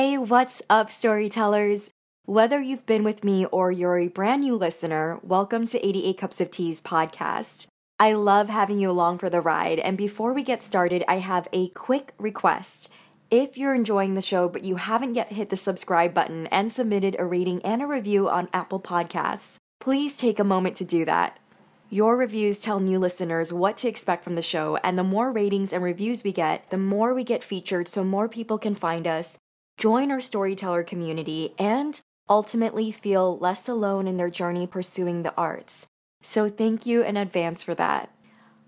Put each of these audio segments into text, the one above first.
Hey, what's up, storytellers? Whether you've been with me or you're a brand new listener, welcome to 88 Cups of Tea's podcast. I love having you along for the ride, and before we get started, I have a quick request. If you're enjoying the show but you haven't yet hit the subscribe button and submitted a rating and a review on Apple Podcasts, please take a moment to do that. Your reviews tell new listeners what to expect from the show, and the more ratings and reviews we get, the more we get featured so more people can find us join our storyteller community, and ultimately feel less alone in their journey pursuing the arts. So, thank you in advance for that.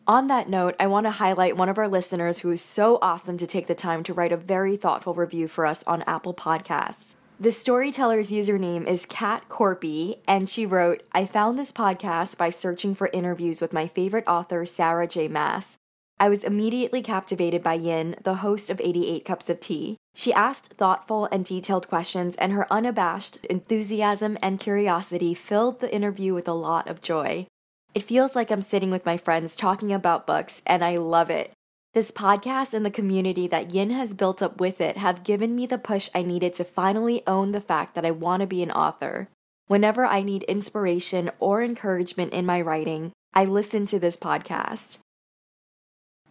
On that note, I want to highlight one of our listeners who is so awesome to take the time to write a very thoughtful review for us on Apple Podcasts. The storyteller's username is Kat Corpy, and she wrote, I found this podcast by searching for interviews with my favorite author, Sarah J. Maas. I was immediately captivated by Yin, the host of 88 Cups of Tea. She asked thoughtful and detailed questions, and her unabashed enthusiasm and curiosity filled the interview with a lot of joy. It feels like I'm sitting with my friends talking about books, and I love it. This podcast and the community that Yin has built up with it have given me the push I needed to finally own the fact that I want to be an author. Whenever I need inspiration or encouragement in my writing, I listen to this podcast.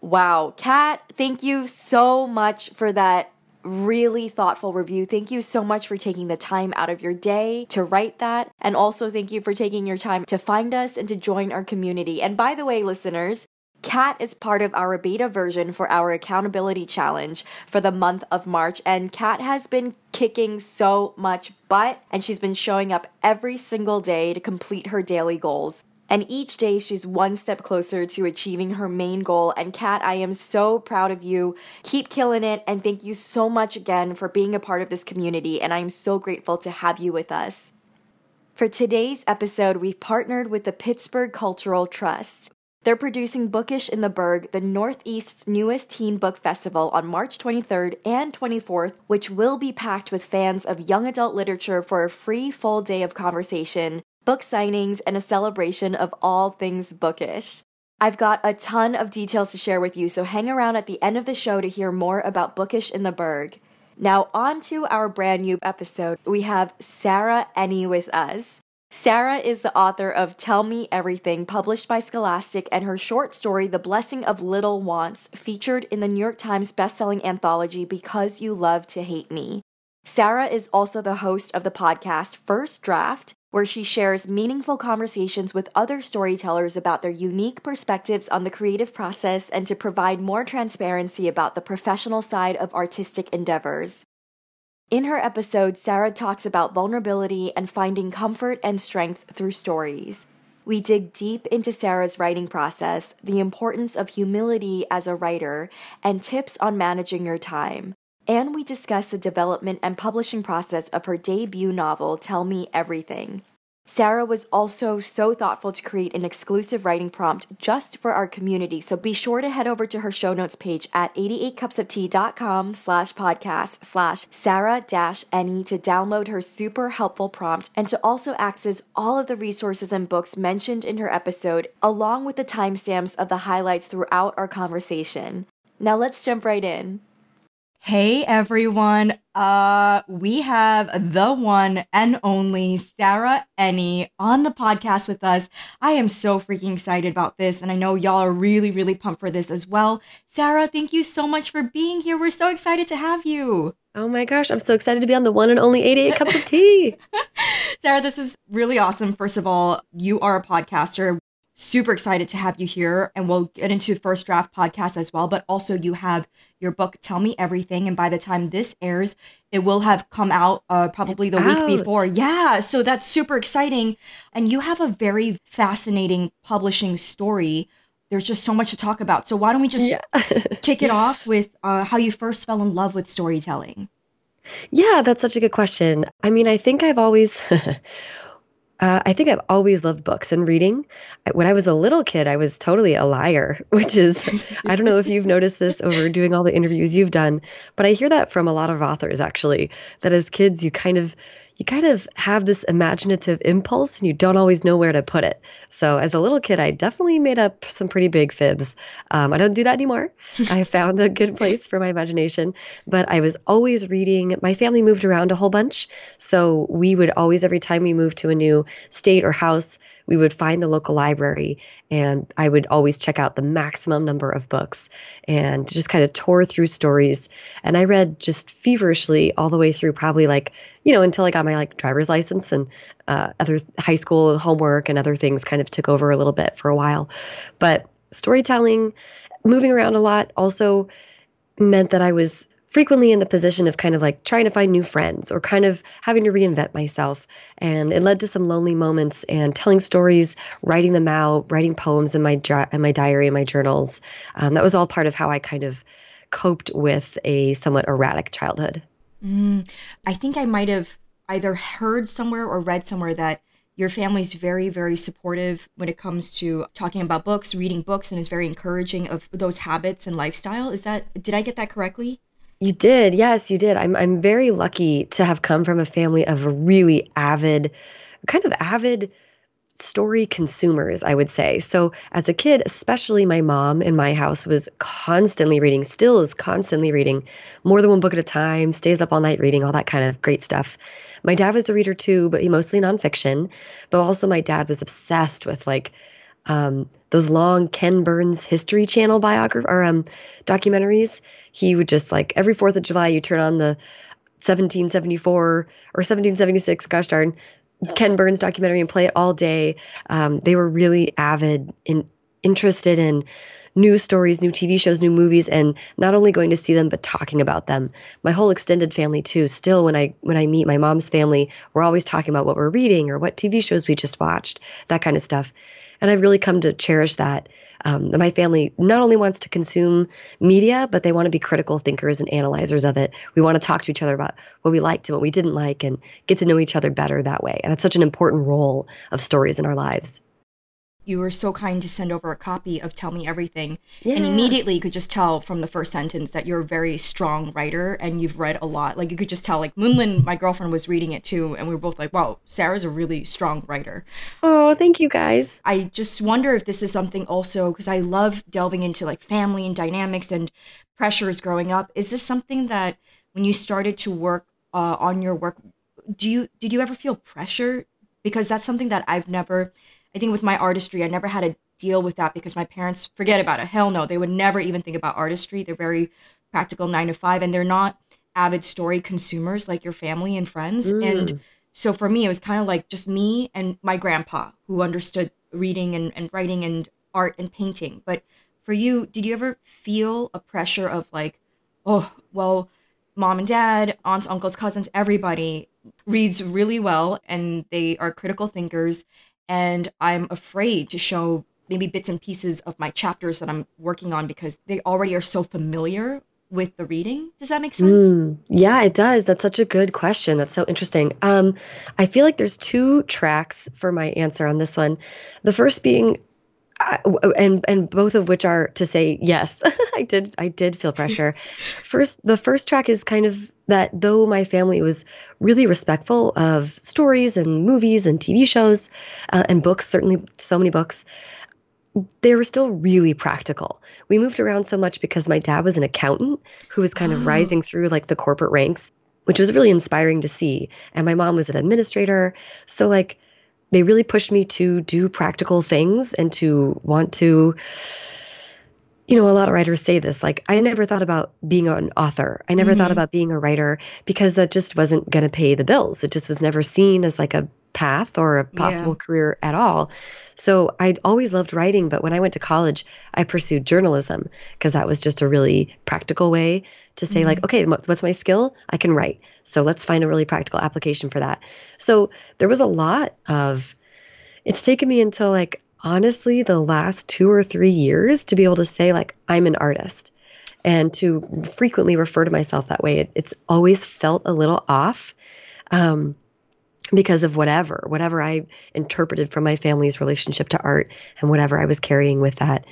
Wow. Kat, thank you so much for that really thoughtful review. Thank you so much for taking the time out of your day to write that. And also, thank you for taking your time to find us and to join our community. And by the way, listeners, Kat is part of our beta version for our accountability challenge for the month of March. And Kat has been kicking so much butt, and she's been showing up every single day to complete her daily goals. And each day she's one step closer to achieving her main goal. And Kat, I am so proud of you. Keep killing it. And thank you so much again for being a part of this community. And I'm so grateful to have you with us. For today's episode, we've partnered with the Pittsburgh Cultural Trust. They're producing Bookish in the Burgh, the Northeast's newest teen book festival on March 23rd and 24th, which will be packed with fans of young adult literature for a free full day of conversation, book signings, and a celebration of all things bookish. I've got a ton of details to share with you, so hang around at the end of the show to hear more about Bookish in the Burgh. Now, on to our brand new episode. We have Sarah Enni with us. Sarah is the author of Tell Me Everything, published by Scholastic, and her short story, The Blessing of Little Wants, featured in the New York Times bestselling anthology Because You Love to Hate Me. Sarah is also the host of the podcast First Draft, where she shares meaningful conversations with other storytellers about their unique perspectives on the creative process and to provide more transparency about the professional side of artistic endeavors. In her episode, Sarah talks about vulnerability and finding comfort and strength through stories. We dig deep into Sarah's writing process, the importance of humility as a writer, and tips on managing your time and we discuss the development and publishing process of her debut novel, Tell Me Everything. Sarah was also so thoughtful to create an exclusive writing prompt just for our community, so be sure to head over to her show notes page at 88cupsoftea.com slash podcast slash Sarah dash Enni to download her super helpful prompt and to also access all of the resources and books mentioned in her episode, along with the timestamps of the highlights throughout our conversation. Now let's jump right in. Hey everyone. Uh we have the one and only Sarah Enni on the podcast with us. I am so freaking excited about this and I know y'all are really really pumped for this as well. Sarah, thank you so much for being here. We're so excited to have you. Oh my gosh, I'm so excited to be on the one and only 88 cups of tea. Sarah, this is really awesome. First of all, you are a podcaster super excited to have you here and we'll get into first draft podcast as well but also you have your book tell me everything and by the time this airs it will have come out uh, probably it's the out. week before yeah so that's super exciting and you have a very fascinating publishing story there's just so much to talk about. So why don't we just yeah. kick it off with uh, how you first fell in love with storytelling? Yeah, that's such a good question. I mean, I think I've always Uh, I think I've always loved books and reading. When I was a little kid, I was totally a liar, which is, I don't know if you've noticed this over doing all the interviews you've done, but I hear that from a lot of authors actually, that as kids, you kind of you kind of have this imaginative impulse and you don't always know where to put it. So, as a little kid, I definitely made up some pretty big fibs. Um, I don't do that anymore. I found a good place for my imagination, but I was always reading. My family moved around a whole bunch. So, we would always, every time we moved to a new state or house, we would find the local library and I would always check out the maximum number of books and just kind of tore through stories. And I read just feverishly all the way through, probably like, you know, until I got my like driver's license and uh, other high school homework and other things kind of took over a little bit for a while. But storytelling, moving around a lot also meant that I was frequently in the position of kind of like trying to find new friends or kind of having to reinvent myself. And it led to some lonely moments and telling stories, writing them out, writing poems in my in my diary and my journals. Um, that was all part of how I kind of coped with a somewhat erratic childhood. Mm, I think I might have either heard somewhere or read somewhere that your family's very very supportive when it comes to talking about books reading books and is very encouraging of those habits and lifestyle is that did i get that correctly you did. Yes, you did. I'm I'm very lucky to have come from a family of really avid kind of avid story consumers, I would say. So as a kid, especially my mom in my house was constantly reading, still is constantly reading, more than one book at a time, stays up all night reading, all that kind of great stuff. My dad was a reader too, but he mostly nonfiction. But also my dad was obsessed with like um, those long Ken Burns History Channel biography or um, documentaries. He would just like every Fourth of July, you turn on the 1774 or 1776, gosh darn, Ken Burns documentary and play it all day. Um, they were really avid and interested in new stories, new TV shows, new movies, and not only going to see them but talking about them. My whole extended family too. Still, when I when I meet my mom's family, we're always talking about what we're reading or what TV shows we just watched, that kind of stuff. And I've really come to cherish that. Um, my family not only wants to consume media, but they want to be critical thinkers and analyzers of it. We want to talk to each other about what we liked and what we didn't like and get to know each other better that way. And that's such an important role of stories in our lives you were so kind to send over a copy of Tell Me Everything. Yeah. And immediately you could just tell from the first sentence that you're a very strong writer and you've read a lot. Like you could just tell, like Moonlin, my girlfriend, was reading it too. And we were both like, wow, Sarah's a really strong writer. Oh, thank you guys. I just wonder if this is something also, because I love delving into like family and dynamics and pressures growing up. Is this something that when you started to work uh, on your work, do you did you ever feel pressure? Because that's something that I've never I think with my artistry, I never had to deal with that because my parents forget about it. Hell no, they would never even think about artistry. They're very practical nine to five, and they're not avid story consumers like your family and friends. Mm. And so for me, it was kind of like just me and my grandpa who understood reading and, and writing and art and painting. But for you, did you ever feel a pressure of like, oh, well, mom and dad, aunts, uncles, cousins, everybody reads really well and they are critical thinkers and I'm afraid to show maybe bits and pieces of my chapters that I'm working on because they already are so familiar with the reading. Does that make sense? Mm, yeah, it does. That's such a good question. That's so interesting. Um, I feel like there's two tracks for my answer on this one. The first being and and both of which are to say yes i did i did feel pressure first the first track is kind of that though my family was really respectful of stories and movies and tv shows uh, and books certainly so many books they were still really practical. We moved around so much because my dad was an accountant who was kind of oh. rising through like the corporate ranks, which was really inspiring to see. And my mom was an administrator. So, like, they really pushed me to do practical things and to want to you know, a lot of writers say this. Like, I never thought about being an author. I never mm-hmm. thought about being a writer because that just wasn't going to pay the bills. It just was never seen as like a path or a possible yeah. career at all. So I'd always loved writing, but when I went to college, I pursued journalism because that was just a really practical way to say, mm-hmm. like, okay, what's my skill? I can write. So let's find a really practical application for that. So there was a lot of, it's taken me until like honestly the last two or three years to be able to say, like, I'm an artist and to frequently refer to myself that way. It, it's always felt a little off. Um, because of whatever, whatever I interpreted from my family's relationship to art and whatever I was carrying with that.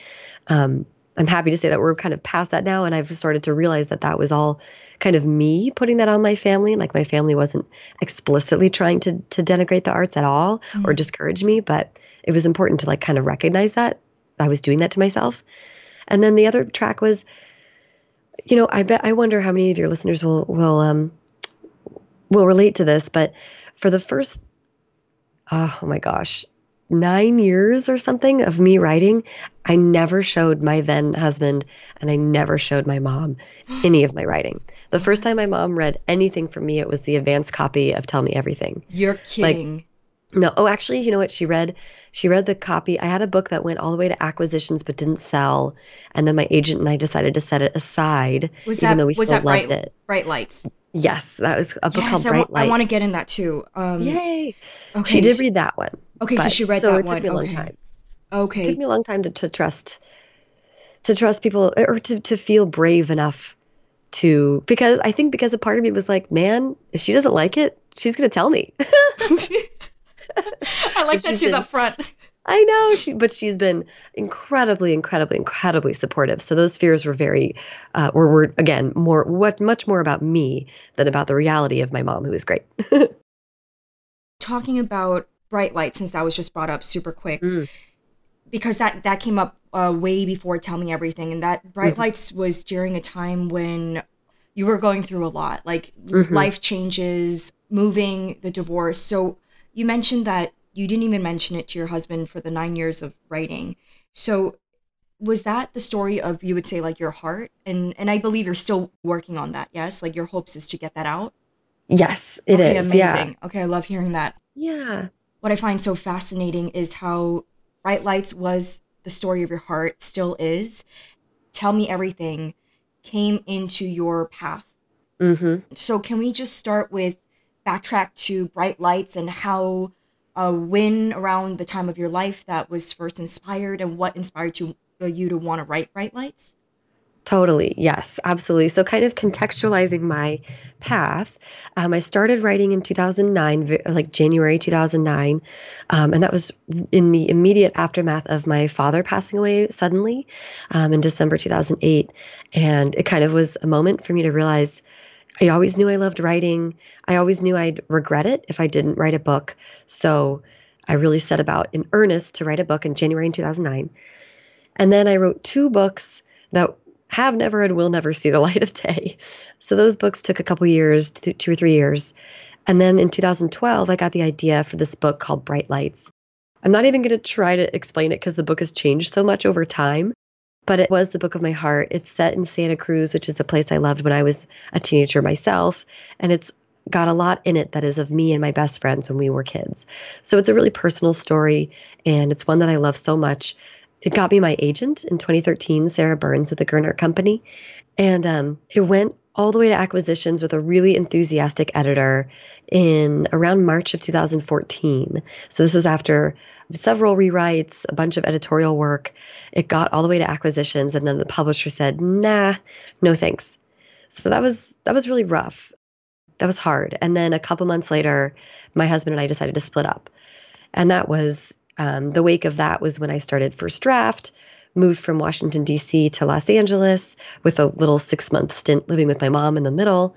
Um, I'm happy to say that we're kind of past that now. And I've started to realize that that was all kind of me putting that on my family. Like my family wasn't explicitly trying to, to denigrate the arts at all mm-hmm. or discourage me, but it was important to like kind of recognize that I was doing that to myself. And then the other track was, you know, I bet I wonder how many of your listeners will will um will relate to this, but for the first oh my gosh, nine years or something of me writing, I never showed my then husband and I never showed my mom any of my writing. The first time my mom read anything from me, it was the advanced copy of Tell Me Everything. You're kidding. Like, no, oh, actually, you know what? She read, she read the copy. I had a book that went all the way to acquisitions but didn't sell, and then my agent and I decided to set it aside, was even that, though we was still that loved bright, it. Bright Lights. Yes, that was a book yes, called I Bright wa- I want to get in that too. Um, Yay! Okay, She did read that one. Okay, so she read so that it took me a long okay. time. Okay, it took me a long time to, to trust, to trust people or to to feel brave enough to because I think because a part of me was like, man, if she doesn't like it, she's gonna tell me. I like that she's she's been- up front. I know, she, but she's been incredibly, incredibly, incredibly supportive. So those fears were very, uh, were, were again more, what much more about me than about the reality of my mom, who is great. Talking about Bright Lights, since that was just brought up super quick, Mm. because that that came up uh, way before Tell Me Everything, and that Bright Mhm. Lights was during a time when you were going through a lot, like Mhm. life changes, moving, the divorce. So you mentioned that you didn't even mention it to your husband for the nine years of writing. So was that the story of you would say like your heart and and I believe you're still working on that. Yes, like your hopes is to get that out. yes, it is. okay, amazing. Yeah. Okay, I love hearing that. Yeah. What I find so fascinating is how Bright Lights was the story of your heart, still is. Tell Me Everything came into your path. Mm-hmm. So, can we just start with backtrack to Bright Lights and how uh, when around the time of your life that was first inspired and what inspired you, uh, you to want to write Bright Lights? Totally. Yes, absolutely. So, kind of contextualizing my path, um, I started writing in 2009, like January 2009. Um, and that was in the immediate aftermath of my father passing away suddenly um, in December 2008. And it kind of was a moment for me to realize I always knew I loved writing. I always knew I'd regret it if I didn't write a book. So, I really set about in earnest to write a book in January in 2009. And then I wrote two books that have never and will never see the light of day. So those books took a couple years, two, or three years. And then in 2012, I got the idea for this book called Bright Lights. I'm not even going to try to explain it because the book has changed so much over time, but it was the book of my heart. It's set in Santa Cruz, which is a place I loved when I was a teenager myself. And it's got a lot in it that is of me and my best friends when we were kids. So it's a really personal story, and it's one that I love so much it got me my agent in 2013, Sarah Burns with the Gernert Company. And um, it went all the way to acquisitions with a really enthusiastic editor in around March of 2014. So this was after several rewrites, a bunch of editorial work. It got all the way to acquisitions, and then the publisher said, "Nah, no thanks." So that was that was really rough. That was hard. And then a couple months later, my husband and I decided to split up, and that was um, the wake of that was when I started First Draft, moved from Washington, D.C. to Los Angeles with a little six month stint living with my mom in the middle.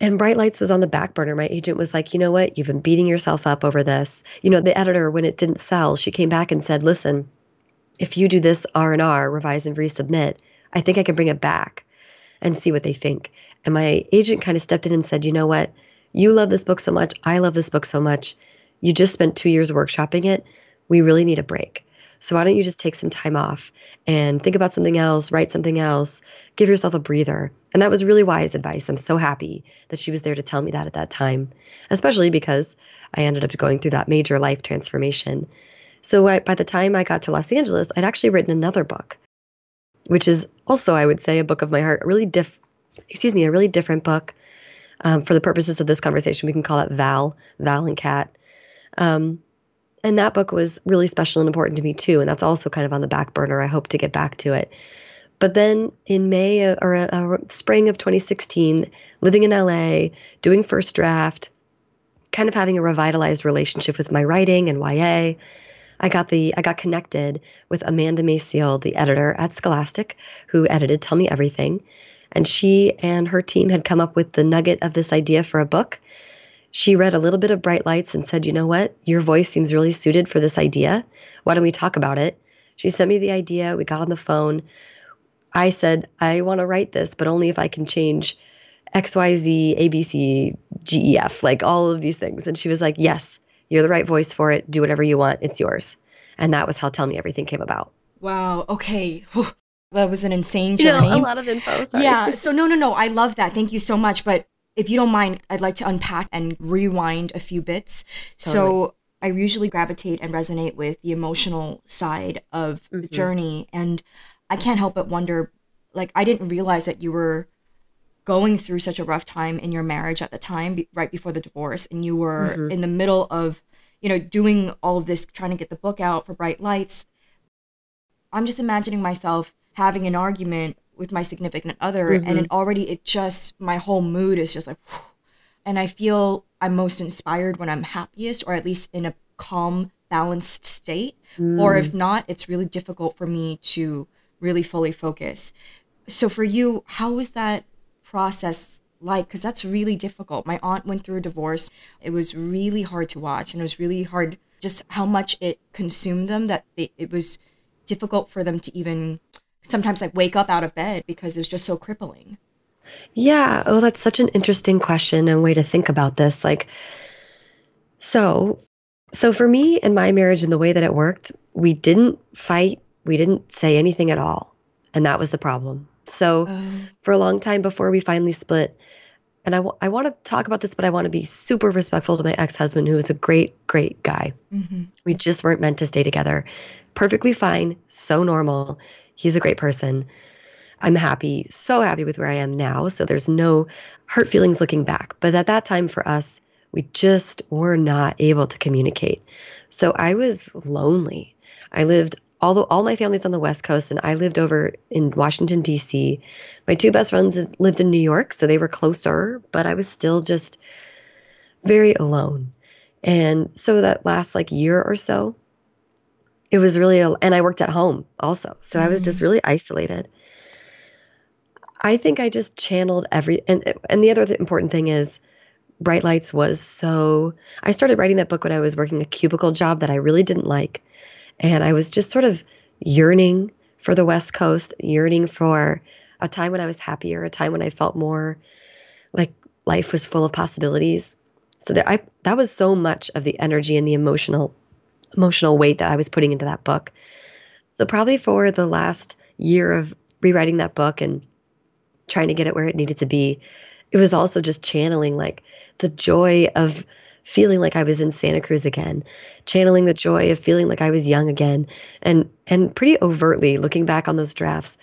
And Bright Lights was on the back burner. My agent was like, you know what? You've been beating yourself up over this. You know, the editor, when it didn't sell, she came back and said, listen, if you do this R&R, revise and resubmit, I think I can bring it back and see what they think. And my agent kind of stepped in and said, you know what? You love this book so much. I love this book so much. You just spent two years workshopping it we really need a break. So why don't you just take some time off and think about something else, write something else, give yourself a breather. And that was really wise advice. I'm so happy that she was there to tell me that at that time, especially because I ended up going through that major life transformation. So I, by the time I got to Los Angeles, I'd actually written another book, which is also, I would say, a book of my heart, a really diff, excuse me, a really different book. Um, for the purposes of this conversation, we can call it Val, Val and Cat. Um, and that book was really special and important to me too. And that's also kind of on the back burner. I hope to get back to it. But then in May uh, or uh, spring of 2016, living in LA, doing first draft, kind of having a revitalized relationship with my writing and YA, I got the I got connected with Amanda Maciel, the editor at Scholastic, who edited Tell Me Everything, and she and her team had come up with the nugget of this idea for a book. She read a little bit of Bright Lights and said, "You know what? Your voice seems really suited for this idea. Why don't we talk about it?" She sent me the idea. We got on the phone. I said, "I want to write this, but only if I can change XYZ, ABC, GEF, like all of these things." And she was like, "Yes." You're the right voice for it. Do whatever you want. It's yours. And that was how Tell Me Everything came about. Wow. Okay. That was an insane journey. You know, a lot of info. Sorry. Yeah. So no, no, no. I love that. Thank you so much. But if you don't mind, I'd like to unpack and rewind a few bits. Totally. So I usually gravitate and resonate with the emotional side of mm-hmm. the journey, and I can't help but wonder. Like, I didn't realize that you were going through such a rough time in your marriage at the time be- right before the divorce and you were mm-hmm. in the middle of you know doing all of this trying to get the book out for bright lights i'm just imagining myself having an argument with my significant other mm-hmm. and it already it just my whole mood is just like whew. and i feel i'm most inspired when i'm happiest or at least in a calm balanced state mm. or if not it's really difficult for me to really fully focus so for you how was that process like because that's really difficult my aunt went through a divorce it was really hard to watch and it was really hard just how much it consumed them that they, it was difficult for them to even sometimes like wake up out of bed because it was just so crippling yeah oh that's such an interesting question and way to think about this like so so for me and my marriage and the way that it worked we didn't fight we didn't say anything at all and that was the problem so um, for a long time before we finally split, and I, w- I want to talk about this, but I want to be super respectful to my ex husband, who was a great, great guy. Mm-hmm. We just weren't meant to stay together. Perfectly fine, so normal. He's a great person. I'm happy, so happy with where I am now. So there's no hurt feelings looking back. But at that time for us, we just were not able to communicate. So I was lonely. I lived although all my family's on the West Coast and I lived over in Washington, D.C., my two best friends lived in New York, so they were closer, but I was still just very alone. And so that last like year or so, it was really, and I worked at home also. So mm-hmm. I was just mm. really isolated. I think I just channeled every, and, and the other important thing is, Bright Lights was so. I started writing that book when I was working a cubicle job that I really didn't like. And I was just sort of yearning for the West Coast, yearning for a time when I was happier, a time when I felt more like life was full of possibilities. So that I that was so much of the energy and the emotional emotional weight that I was putting into that book. So probably for the last year of rewriting that book and trying to get it where it needed to be, it was also just channeling like the joy of feeling like I was in Santa Cruz again, channeling the joy of feeling like I was young again, and and pretty overtly looking back on those drafts,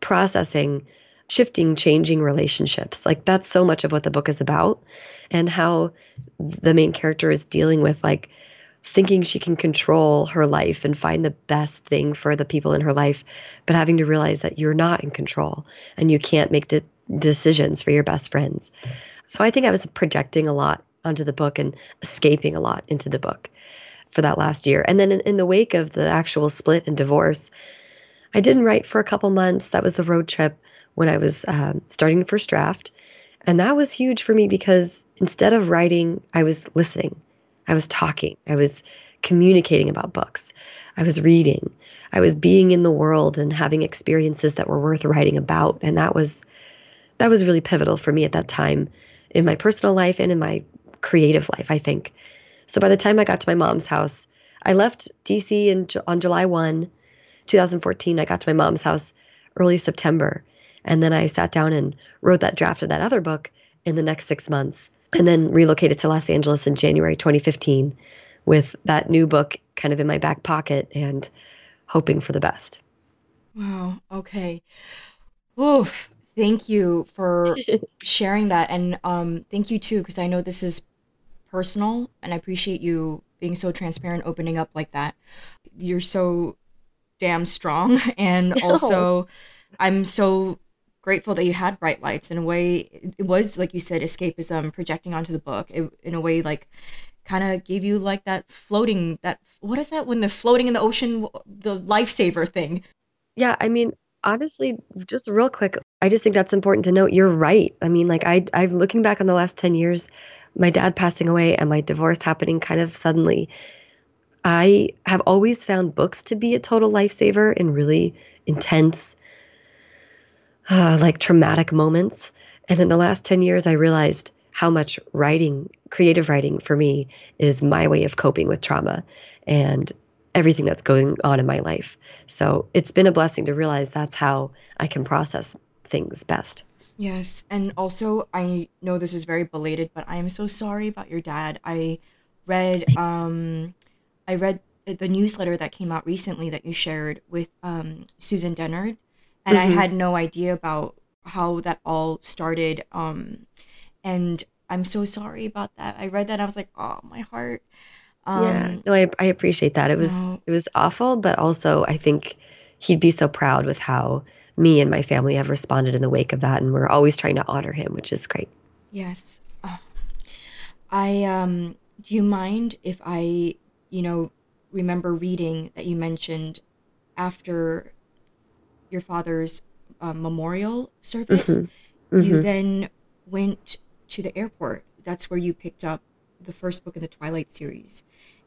processing shifting, changing relationships. Like that's so much of what the book is about and how the main character is dealing with like thinking she can control her life and find the best thing for the people in her life, but having to realize that you're not in control and you can't make de- decisions for your best friends. So I think I was projecting a lot onto the book and escaping a lot into the book for that last year. And then in, in the wake of the actual split and divorce, I didn't write for a couple months. That was the road trip when I was um, starting the first draft. And that was huge for me because instead of writing, I was listening, I was talking, I was communicating about books, I was reading, I was being in the world and having experiences that were worth writing about. And that was that was really pivotal for me at that time in my personal life and in my creative life, I think. So by the time I got to my mom's house, I left DC in, on July 1, 2014. I got to my mom's house early September. And then I sat down and wrote that draft of that other book in the next six months. And then relocated to Los Angeles in January 2015 with that new book kind of in my back pocket and hoping for the best. Wow. Okay. Oof. Thank you for sharing that. And um, thank you too, because I know this is personal and I appreciate you being so transparent, opening up like that. You're so damn strong. And also, I'm so grateful that you had bright lights in a way. It was like you said escapism projecting onto the book. It, in a way like kind of gave you like that floating that what is that when the floating in the ocean the lifesaver thing? Yeah i mean honestly just real quick i just think that's important to note. You're right. I mean like i i'm looking back on the last 10 years my dad passing away and my divorce happening kind of suddenly i have always found books to be a total lifesaver in really intense uh, like traumatic moments. And in the last 10 years, I realized how much writing, creative writing for me, is my way of coping with trauma and everything that's going on in my life. So it's been a blessing to realize that's how I can process things best. Yes. And also, I know this is very belated, but I am so sorry about your dad. I read, um, I read the newsletter that came out recently that you shared with um, Susan Dennard and mm-hmm. I had no idea about how that all started. Um, and I'm so sorry about that. I read that I was like, oh, my heart. Um, yeah, no, I I appreciate that. It was no. it was awful, but also I think he'd be so proud with how me and my family have responded in the wake of that, and we're always trying to honor him, which is great. Yes. Oh. I um. Do you mind if I, you know, remember reading that you mentioned after your father's uh, memorial service, mm-hmm. Mm-hmm. you then went to the airport. That's where you picked up the first book in the Twilight series.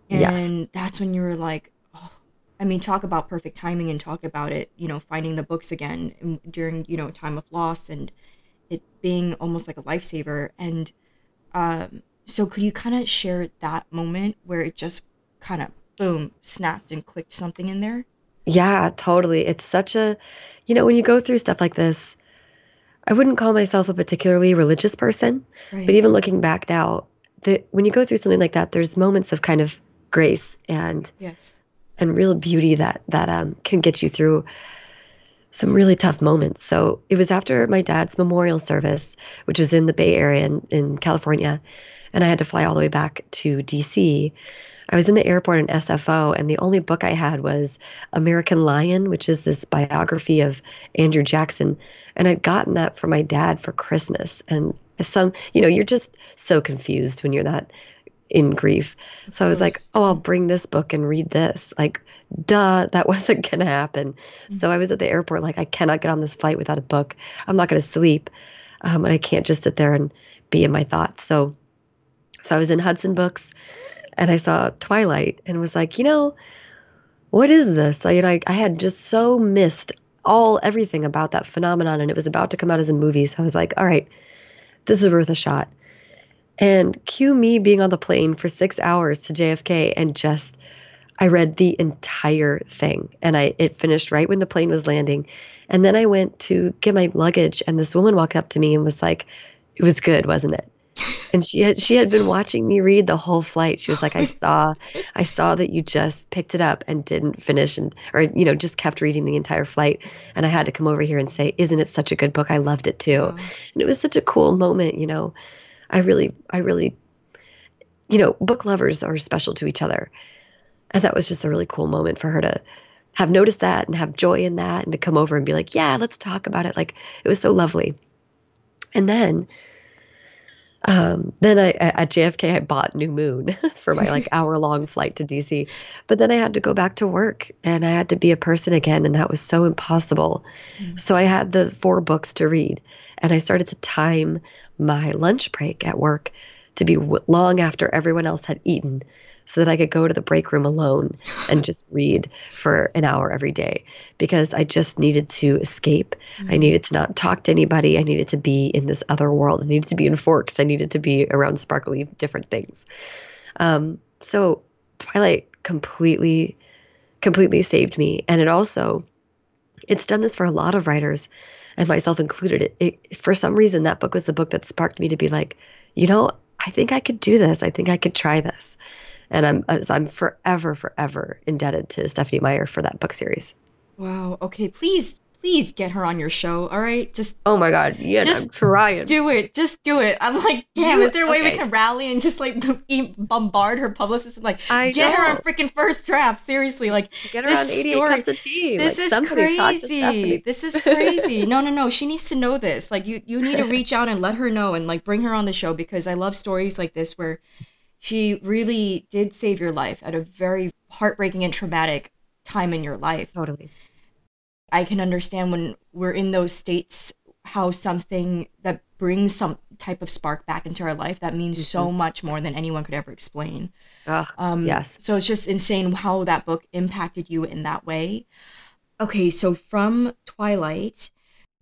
And yes. that's when you were like, oh, I mean, talk about perfect timing and talk about it, you know, finding the books again during, you know, time of loss and it being almost like a lifesaver. And um, so could you kind of share that moment where it just kind of boom, snapped and clicked something in there? Yeah, totally. It's such a, you know, when you go through stuff like this, I wouldn't call myself a particularly religious person, right. but even looking back now, the, when you go through something like that, there's moments of kind of grace and yes, and real beauty that that um, can get you through some really tough moments. So it was after my dad's memorial service, which was in the Bay Area in, in California, and I had to fly all the way back to DC. I was in the airport in SFO, and the only book I had was American Lion, which is this biography of Andrew Jackson. And I'd gotten that for my dad for Christmas. And some, you know, you're just so confused when you're that in grief. So I was like, oh, I'll bring this book and read this. Like, duh, that wasn't going to happen. Mm-hmm. So I was at the airport, like, I cannot get on this flight without a book. I'm not going to sleep. Um, and I can't just sit there and be in my thoughts. So, so I was in Hudson Books and I saw Twilight and was like, you know, what is this? I, you know, I, I had just so missed all everything about that phenomenon, and it was about to come out as a movie. So I was like, all right, this is worth a shot. And cue me being on the plane for six hours to JFK and just I read the entire thing and I it finished right when the plane was landing. And then I went to get my luggage and this woman walked up to me and was like, It was good, wasn't it? And she had she had been watching me read the whole flight. She was like, "I saw, I saw that you just picked it up and didn't finish, and or you know just kept reading the entire flight." And I had to come over here and say, "Isn't it such a good book? I loved it too." And it was such a cool moment. You know, I really, I really, you know, book lovers are special to each other, and that was just a really cool moment for her to have noticed that and have joy in that, and to come over and be like, "Yeah, let's talk about it." Like it was so lovely. And then um, then I, at JFK, I bought New Moon for my like hour long flight to DC. But then I had to go back to work and I had to be a person again. And that was so impossible. Mm. So I had the four books to read and I started to time my lunch break at work to be w- long after everyone else had eaten so that I could go to the break room alone and just read for an hour every day because I just needed to escape. Mm-hmm. I needed to not talk to anybody. I needed to be in this other world. I needed to be in Forks. I needed to be around sparkly different things. Um, so Twilight completely, completely saved me. And it also, it's done this for a lot of writers and myself included. It, it for some reason that book was the book that sparked me to be like, you know, I think I could do this. I think I could try this and I'm I'm forever forever indebted to Stephenie Meyer for that book series. Wow. Okay, please please get her on your show. All right, just oh my god, yeah, just I'm trying. Do it, just do it. I'm like, damn, is there a way okay. we can rally and just like bombard her publicist and like I get know. her on freaking first draft? Seriously, like get her on 88 story, cups of tea. This like, is crazy. This is crazy. no, no, no. She needs to know this. Like you, you need to reach out and let her know and like bring her on the show because I love stories like this where she really did save your life at a very heartbreaking and traumatic time in your life. Totally. I can understand when we're in those states how something that brings some type of spark back into our life that means mm-hmm. so much more than anyone could ever explain. Ugh, um, yes. So it's just insane how that book impacted you in that way. Okay, so from Twilight,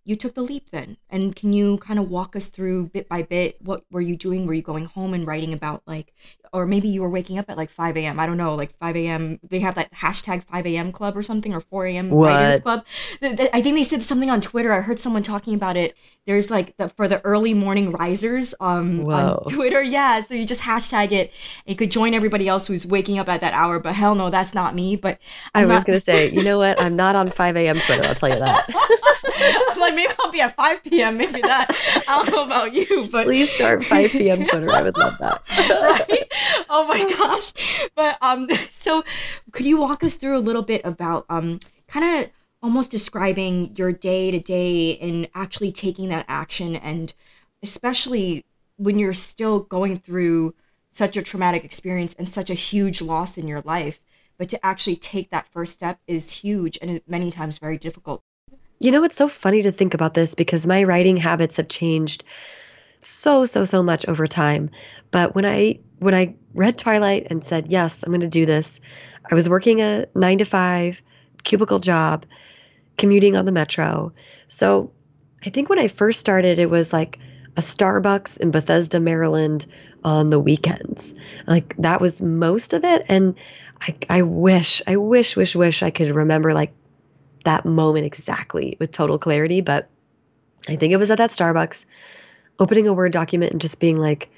you took the leap then? And can you kind of walk us through bit by bit what were you doing? Were you going home and writing about like or maybe you were waking up at like 5 a.m i don't know like 5 a.m they have that hashtag 5 a.m club or something or 4 a.m writers club i think they said something on twitter i heard someone talking about it there's like the for the early morning risers um, on twitter yeah so you just hashtag it you could join everybody else who's waking up at that hour but hell no that's not me but I'm i was not- gonna say you know what i'm not on 5 a.m twitter i'll tell you that I'm like, maybe I'll be at 5 p.m. Maybe that. I don't know about you, but please start 5 p.m. Twitter. I would love that. right? Oh my gosh. But um, so could you walk us through a little bit about um, kind of almost describing your day to day and actually taking that action, and especially when you're still going through such a traumatic experience and such a huge loss in your life but to actually take that first step is huge and many times very difficult you know, it's so funny to think about this because my writing habits have changed so so so much over time. But when I when I read Twilight and said, "Yes, I'm going to do this." I was working a 9 to 5 cubicle job, commuting on the metro. So, I think when I first started it was like a Starbucks in Bethesda, Maryland on the weekends. Like that was most of it and I I wish, I wish wish wish I could remember like that moment exactly with total clarity, but I think it was at that Starbucks opening a Word document and just being like,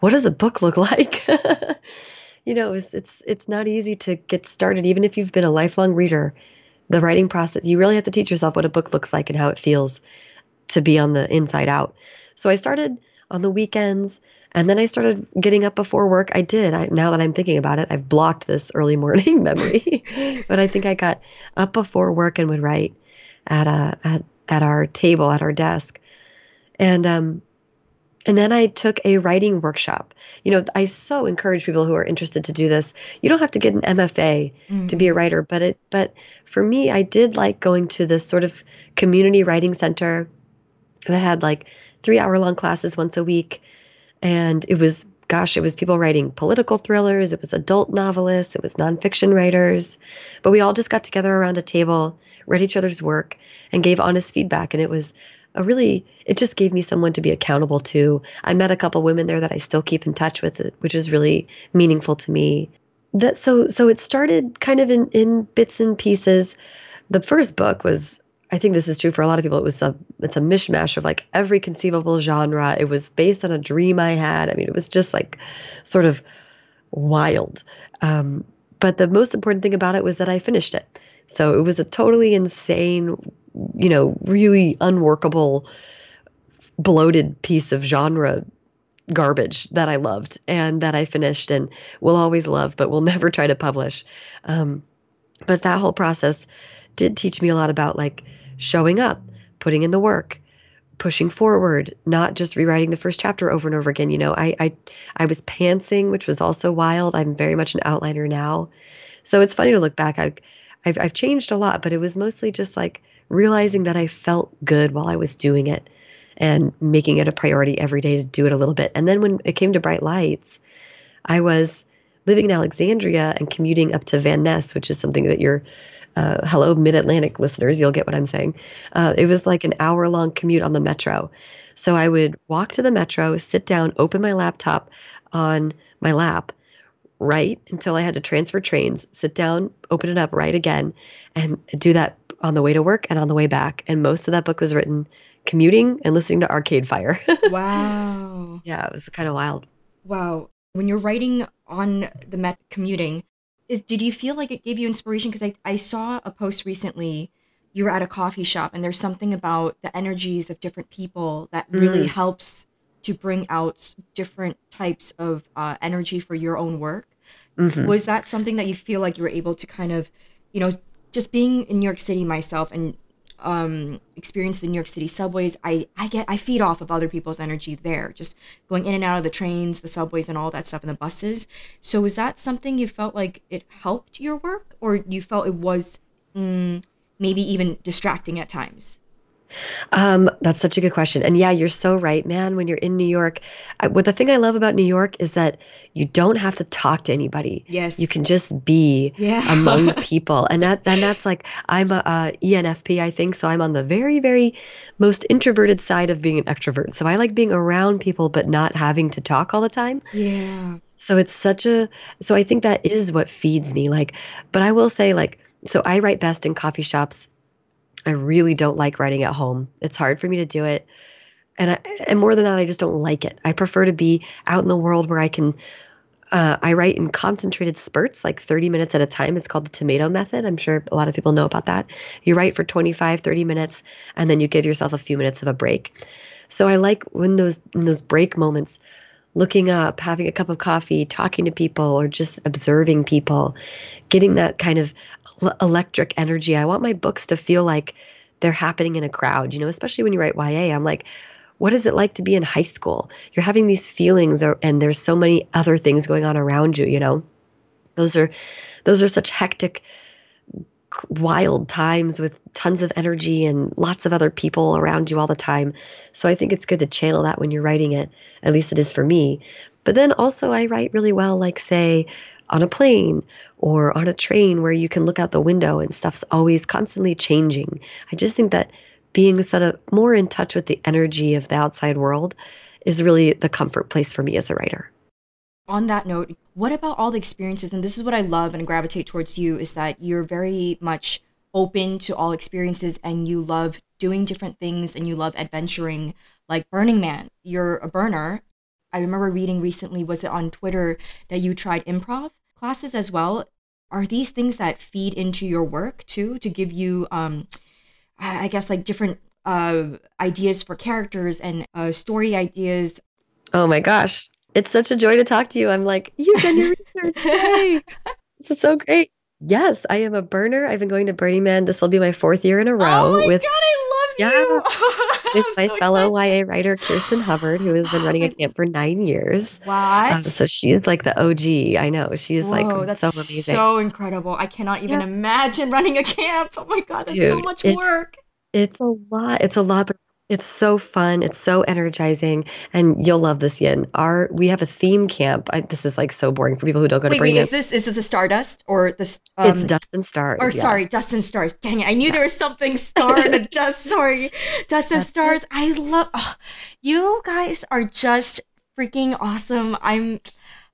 what does a book look like? you know, it's, it's it's not easy to get started even if you've been a lifelong reader. The writing process, you really have to teach yourself what a book looks like and how it feels to be on the inside out. So I started on the weekends and then I started getting up before work. I did. I, now that I'm thinking about it, I've blocked this early morning memory. but I think I got up before work and would write at a at at our table at our desk, and um, and then I took a writing workshop. You know, I so encourage people who are interested to do this. You don't have to get an MFA mm-hmm. to be a mm-hmm. writer, but it but for me, I did like going to this sort of community writing center that had like three hour long classes once a week and it was, gosh, it was people writing political thrillers, it was adult novelists, it was nonfiction writers. But we all just got together around a table, read each other's work, and gave honest feedback. And it was a really, it just gave me someone to be accountable to. I met a couple women there that I still keep in touch with, which is really meaningful to me. That so so it started kind of in in bits and pieces. The first book was I think this is true for a lot of people. It was a it's a mishmash of like every conceivable genre. It was based on a dream I had. I mean, it was just like sort of wild. Um, but the most important thing about it was that I finished it. So it was a totally insane, you know, really unworkable, bloated piece of genre garbage that I loved and that I finished and will always love, but will never try to publish. Um, but that whole process did teach me a lot about like showing up, putting in the work, pushing forward, not just rewriting the first chapter over and over again. You know, I I I was pantsing, which was also wild. I'm very much an outliner now. So it's funny to look back. I I've I've changed a lot, but it was mostly just like realizing that I felt good while I was doing it and making it a priority every day to do it a little bit. And then when it came to bright lights, I was living in Alexandria and commuting up to Van Ness, which is something that you're uh, hello, Mid Atlantic listeners, you'll get what I'm saying. Uh, it was like an hour long commute on the metro. So I would walk to the metro, sit down, open my laptop on my lap, write until I had to transfer trains, sit down, open it up, write again, and do that on the way to work and on the way back. And most of that book was written commuting and listening to Arcade Fire. wow. Yeah, it was kind of wild. Wow. When you're writing on the met commuting, is did you feel like it gave you inspiration because I, I saw a post recently you were at a coffee shop and there's something about the energies of different people that really Mm. helps to bring out different types of uh, energy for your own work. Mhm. Was that something that you feel like you were able to kind of, you know, just being in New York City myself and um experience the New York City subways, I I get I feed off of other people's energy there, just going in and out of the trains, the subways and all that stuff and the buses. So was that something you felt like it helped your work or you felt it was mm, maybe even distracting at times? Um, that's such a good question. And yeah, you're so right, man. When you're in New York, I, what the thing I love about New York is that you don't have to talk to anybody. Yes. You can just be Yeah. among people, and that and that's like I'm a, a ENFP, I think. So I'm on the very, very most introverted side of being an extrovert. So I like being around people, but not having to talk all the time. yeah. So it's such a so I think that is what feeds me. Like, but I will say, like, so I write best in coffee shops. I really don't like writing at home. It's hard for me to do it. And I, and more than that, I just don't like it. I prefer to be out in the world where I can uh, I write in concentrated spurts, like 30 minutes at a time. It's called the tomato method. I'm sure a lot of people know about that. You write for 25, 30 minutes, and then you give yourself a few minutes of a break. So I like when those in those break moments, looking up, having a cup of coffee, talking to people, or just observing people, getting that kind of electric energy. I want my books to feel like they're happening in a crowd, you know, especially when you write YA. I'm like, what is it like to be in high school? You're having these feelings or, and there's so many other things going on around you, you know. Those are those are such hectic wild times with tons of energy and lots of other people around you all the time. So I think it's good to channel that when you're writing it. At least it is for me. But then also I write really well like say on a plane or on a train where you can look out the window and stuff's always constantly changing. I just think that being sort of more in touch with the energy of the outside world is really the comfort place for me as a writer. On that note, what about all the experiences? And this is what I love and gravitate towards you is that you're very much open to all experiences and you love doing different things and you love adventuring like Burning Man. You're a burner. I remember reading recently, was it on Twitter, that you tried improv classes as well? Are these things that feed into your work too to give you, um, I guess, like different uh, ideas for characters and uh, story ideas? Oh my gosh. It's such a joy to talk to you. I'm like, you've done your research. Yay. This is so great. Yes, I am a burner. I've been going to Burning Man. This will be my fourth year in a row. Oh my with god, I Yeah, love you. with my so fellow excited. YA writer Kirsten Hubbard, who has been running a camp for nine years. Um, What? so she's like the OG. I know. She's like Whoa, that's so amazing. so incredible. I cannot even Yeah. imagine running a camp. Oh my god, that's so much work. it's a lot. It's a lot, but it's so fun. It's so energizing, and you'll love this, Yin. Our we have a theme camp. I, this is like so boring for people who don't go to Wait, Burning wait, Man. is this is this a Stardust or the s- It's um Dust and Stars. or sorry. Dust and Stars. Dang it, I knew there was something star and a dust. Sorry, Dust and Stars. I love oh, you guys are just freaking awesome. I'm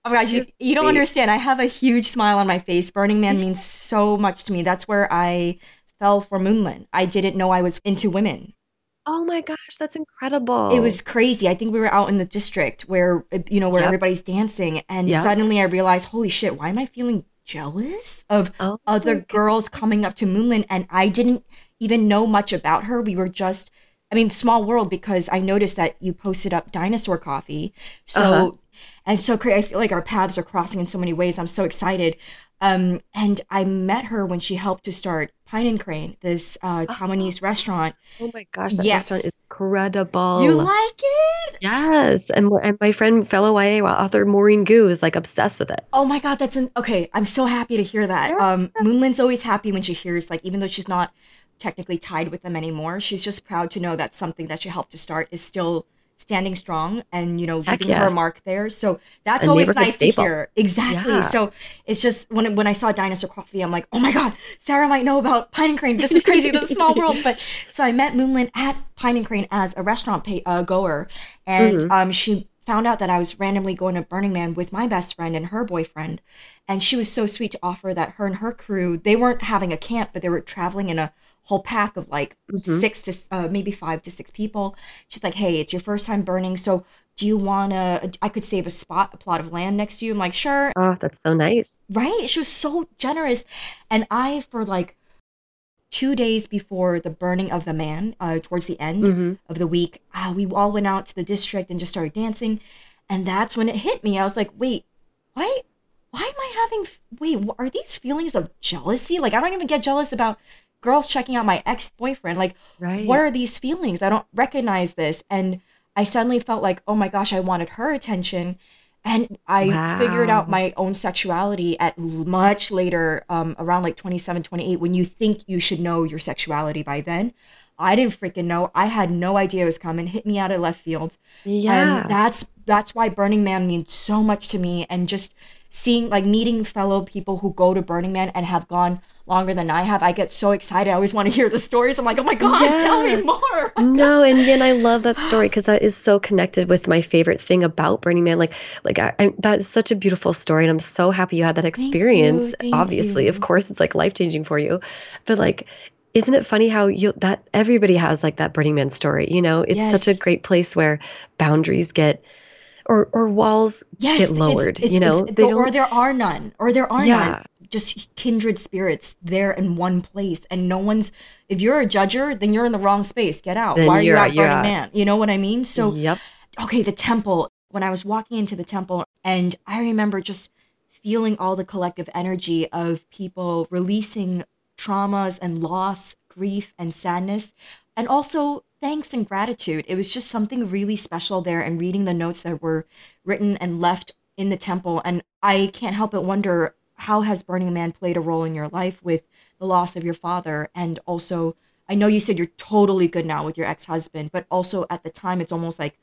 oh my gosh, you, You're don't understand. I have a huge smile on my face. Burning Man means so much to me. That's where I fell for Moonland. I didn't know I was into women. Oh my gosh, that's incredible. It was crazy. I think we were out in the district where uh, you know where Yep. everybody's dancing, and Yep. suddenly I realized, holy shit, why am I feeling jealous of oh other girls coming up to Moonland? And I didn't even know much about her. We were just, I mean, small world because I noticed that you posted up dinosaur coffee. So, Uh-huh. and so crazy. I feel like our paths are crossing in so many ways. I'm so excited. Um, and I met her when she helped to start Pine and Crane, this uh, Taiwanese restaurant. Oh my gosh, that Yes. restaurant is incredible. You like it? Yes, and and my friend, fellow YA author Maurene Goo is like obsessed with it. Oh my god, that's an okay. I'm so happy to hear that. Yeah. Um, Moonland's always happy when she hears like, even though she's not technically tied with them anymore, she's just proud to know that something that she helped to start is still standing strong and you know Heck leaving her mark there. So that's A always nice staple. to hear. Exactly. Yeah. So it's just when when I saw Dinosaur Coffee, I'm like, oh my god, Sarah might know about Pine and Crane. This is crazy. this is a small world. But so I met Moonland at Pine and Crane as a restaurant pay, uh, goer, and Mhm. um, she found out that I was randomly going to Burning Man with my best friend and her boyfriend. And she was so sweet to offer that her and her crew, they weren't having a camp, but they were traveling in a whole pack of like Mhm. six to uh, maybe five to six people. She's like, hey, it's your first time burning. So do you want to, I could save a spot, a plot of land next to you. I'm like, sure. Oh, that's so nice. Right? She was so generous. And I, for like two days before the burning of the man, uh, towards the end Mm-hmm. of the week, uh, we all went out to the district and just started dancing. And that's when it hit me. I was like, wait, why? Why am I having? Wait, are these feelings of jealousy? Like, I don't even get jealous about girls checking out my ex boyfriend. Like, Right. what are these feelings? I don't recognize this. And I suddenly felt like, oh my gosh, I wanted her attention. And I figured out my own sexuality at much later, um, around like 27, 28, when you think you should know your sexuality by then. I didn't freaking know. I had no idea it was coming. Hit me out of left field. Yeah. And that's that's why Burning Man means so much to me. And just seeing like meeting fellow people who go to Burning Man and have gone longer than I have, I get so excited. I always want to hear the stories. I'm like, oh my God, tell me more. no, and then I love that story because that is so connected with my favorite thing about Burning Man. Like, like I, I, that is such a beautiful story, and I'm so happy you had that experience. thank Obviously, of course, it's like life changing for you, but like. Isn't it funny how you that everybody has like that Burning Man story? You know, it's such a great place where boundaries get or or walls Yes, get lowered. it's- you know, it's- or there are none, or there are Yeah. none. Just kindred spirits there in one place, and no one's. If you're a judger, then you're in the wrong space. Get out. Then Why are you out out- Burning out. Man? You know what I mean? So yep. okay, the temple. When I was walking into the temple, and I remember just feeling all the collective energy of people releasing traumas and loss, grief and sadness, and also thanks and gratitude. It was just something really special there, and reading the notes that were written and left in the temple. And I can't help but wonder how has Burning Man played a role in your life with the loss of your father, and also. I know you said you're totally good now with your ex-husband, but also at the time it's almost like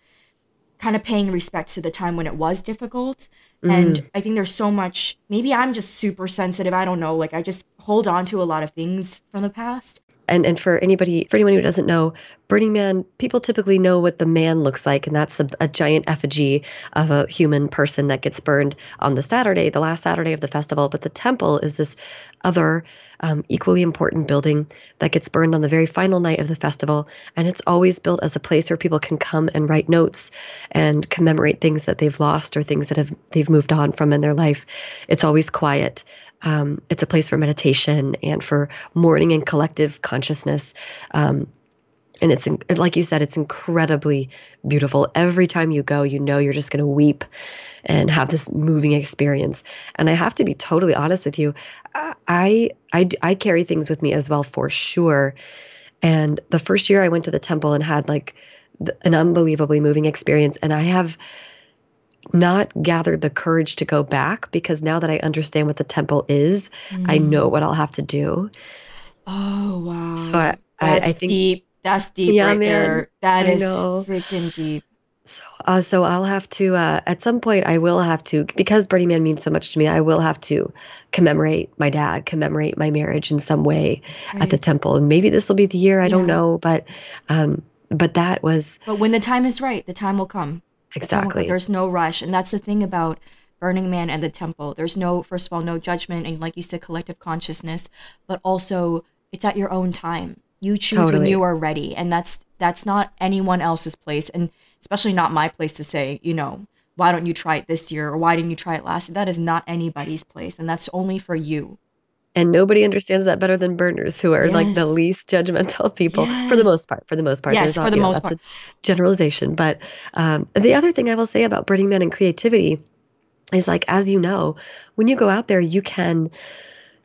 kind of paying respects to the time when it was difficult. Mm-hmm. And I think there's so much, maybe I'm just super sensitive. I don't know. Like I just hold on to a lot of things from the past. And and for anybody for anyone who doesn't know burning man people typically know what the man looks like and that's a, a giant effigy of a human person that gets burned on the saturday the last saturday of the festival. But the temple is this other um, equally important building that gets burned on the very final night of the festival. And it's always built as a place where people can come and write notes and commemorate things that they've lost or things that have they've moved on from in their life. It's always quiet um, it's a place for meditation and for mourning and collective consciousness. Um, and it's like you said, it's incredibly beautiful. Every time you go, you know you're just going to weep and have this moving experience. And I have to be totally honest with you, I I I carry things with me as well for sure. And the first year I went to the temple and had like an unbelievably moving experience, and I have not gathered the courage to go back because now that I understand what the temple is, I Mm. know what I'll have to do. Oh wow. So I, I, That's I think deep. That's deep Yeah, right man. there. That I is know. freaking deep. so. Uh, so I'll have to uh, at some point. I will have to because Burning Man means so much to me. I will have to commemorate my dad, commemorate my marriage in some way at the temple. And maybe this will be the year. I don't know, but um, but that was But when the time is right, the time will come. Exactly There's no rush, and that's the thing about Burning Man and the temple. There's no, first of all, no judgment, and like you said, collective consciousness, but also it's at your own time. You choose when you are ready, and that's that's not anyone else's place, and especially not my place to say, you know, why don't you try it this year or why didn't you try it last? year? That is not anybody's place, and that's only for you. And nobody understands that better than burners who are like the least judgmental people for the most part for the most part. Yes, There's for the know, most a generalization. But um, the other thing i will say about burning man and creativity is like as you know when you go out there you can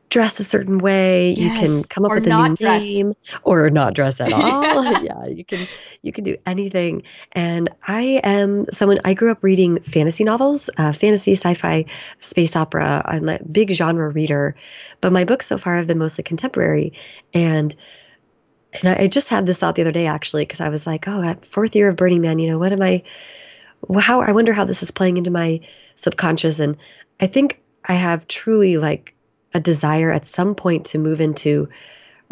dress a certain way. You can come up or with a new dress. name or not dress at all. Yeah. yeah you can you can do anything. And i am someone i grew up reading fantasy novels uh, fantasy sci-fi space opera. I'm a big genre reader but my books so far have been mostly contemporary. And and I, I just had this thought the other day actually because i was like oh at fourth year of burning man you know what am i how i wonder how this is playing into my subconscious. And i think i have truly like a desire at some point to move into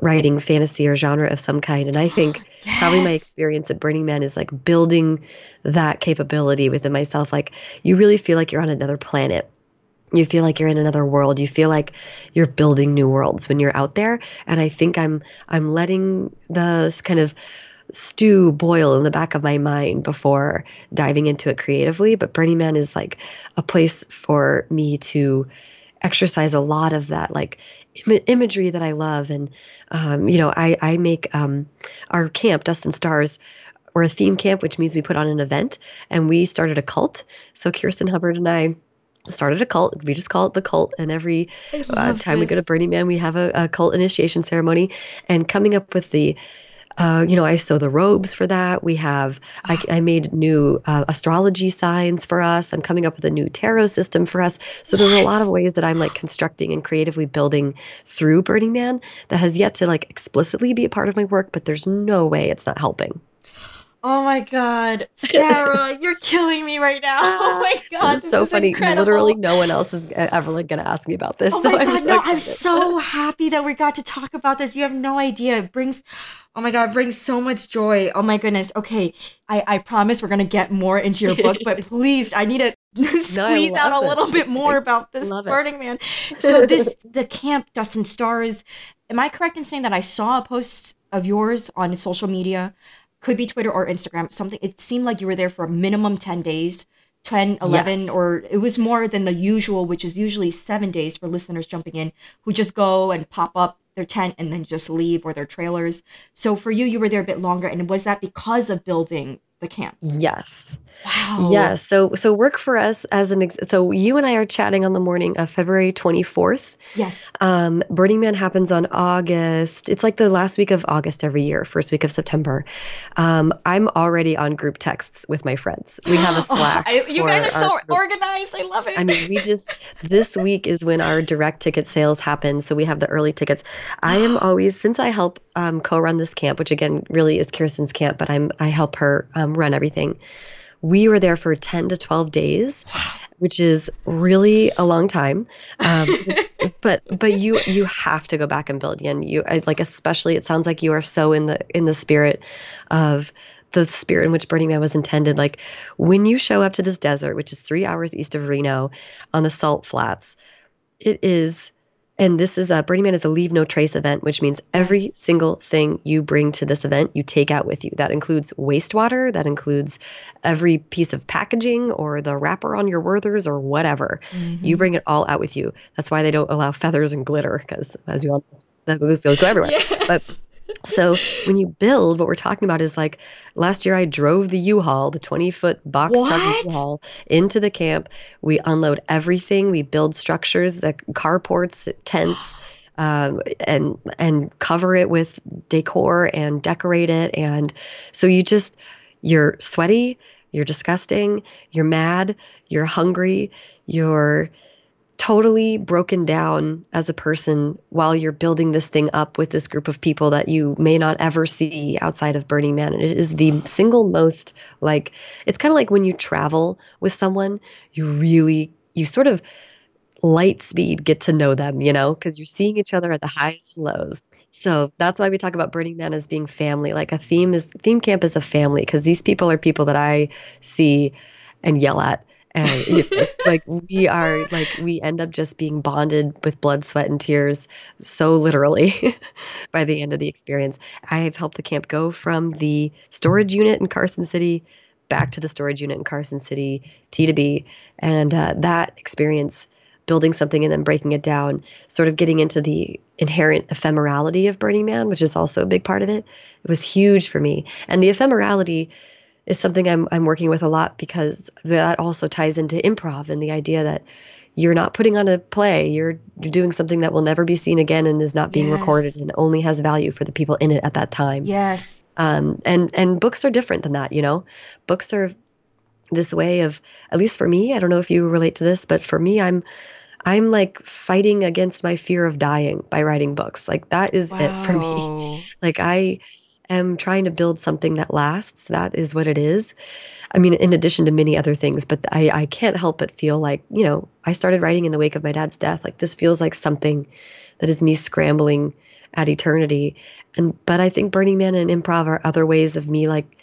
writing fantasy or genre of some kind. And i think probably my experience at burning man is like building that capability within myself. Like you really feel like you're on another planet. You feel like you're in another world. You feel like you're building new worlds when you're out there. And i think i'm i'm letting the kind of stew boil in the back of my mind before diving into it creatively. But burning man is like a place for me to exercise a lot of that like Im- imagery that I love. And, um, you know, I, I make um, our camp, Dust and Stars, or a theme camp, which means we put on an event and we started a cult. So Kirsten Hubbard and I started a cult. We just call it the cult. And every uh, time this. we go to Burning Man, we have a, a cult initiation ceremony. And coming up with the uh, you know, I sew the robes for that. We have, I, I made new uh, astrology signs for us. I'm coming up with a new tarot system for us. So there's a lot of ways that I'm like constructing and creatively building through Burning Man that has yet to like explicitly be a part of my work, but there's no way it's not helping. Oh my god, Sarah, you're killing me right now. Oh ah, my god, this is so funny. Incredible. Literally, no one else is ever like going to ask me about this. Oh my so god, I'm so no, I'm so happy that we got to talk about this. You have no idea. It brings, oh my god, it brings so much joy. Oh my goodness. Okay, I I promise we're gonna get more into your book, but please, I need to squeeze no, out a little bit more about this Burning it. Man. So this the camp Dust and Stars. Am I correct in saying that I saw a post of yours on social media could be Twitter or Instagram, something. It seemed like you were there for a minimum 10 days, 10, 11, yes. or it was more than the usual, which is usually seven days for listeners jumping in who just go and pop up their tent and then just leave or their trailers. So for you, you were there a bit longer. And was that because of building the camp? Yes. Wow. Yeah. So so work for us as an ex- so you and I are chatting on the morning of February 24th. Yes. Um, Burning Man happens on August. It's like the last week of August every year, first week of September. Um, I'm already on group texts with my friends. We have a Slack. Oh, I, you guys are so group. organized. I love it. I mean, we just this week is when our direct ticket sales happen, so we have the early tickets. I am always since I help um, co-run this camp, which again really is Kirsten's camp, but I'm I help her um, run everything. We were there for 10 to 12 days, which is really a long time. Um, but but you you have to go back and build again. You like especially it sounds like you are so in the in the spirit of the spirit in which Burning Man was intended. Like when you show up to this desert, which is three hours east of Reno on the salt flats, it is and this is a Burning Man is a leave no trace event, which means every yes. single thing you bring to this event, you take out with you. That includes wastewater, that includes every piece of packaging or the wrapper on your Werthers or whatever. Mm-hmm. You bring it all out with you. That's why they don't allow feathers and glitter, because as you all know, that goes, goes go everywhere. Yes. But so when you build, what we're talking about is like last year I drove the U-Haul, the 20 foot box truck U-Haul into the camp. We unload everything. We build structures, the carports, tents, um, and and cover it with decor and decorate it. And so you just you're sweaty, you're disgusting, you're mad, you're hungry, you're totally broken down as a person while you're building this thing up with this group of people that you may not ever see outside of Burning Man. And it is the mm. single most like it's kind of like when you travel with someone, you really you sort of light speed get to know them, you know, because you're seeing each other at the highs and lows. So that's why we talk about Burning Man as being family. Like a theme is theme camp is a family because these people are people that I see and yell at and like we are like we end up just being bonded with blood sweat and tears so literally by the end of the experience. I have helped the camp go from the storage unit in carson city back to the storage unit in carson city t to b and uh, that experience building something and then breaking it down sort of getting into the inherent ephemerality of burning man which is also a big part of it it was huge for me. And the ephemerality is something I'm I'm working with a lot because that also ties into improv and the idea that you're not putting on a play. You're, you're doing something that will never be seen again and is not being yes. recorded and only has value for the people in it at that time. Yes. Um, and and books are different than that you know? Books are this way of at least for me i don't know if you relate to this but for me i'm i'm like fighting against my fear of dying by writing books. Like that is wow. it for me. Like i am trying to build something that lasts. That is what it is. I mean, in addition to many other things, but I, I can't help but feel like, you know, I started writing in the wake of my dad's death. Like this feels like something that is me scrambling at eternity. And but I think Burning Man and improv are other ways of me like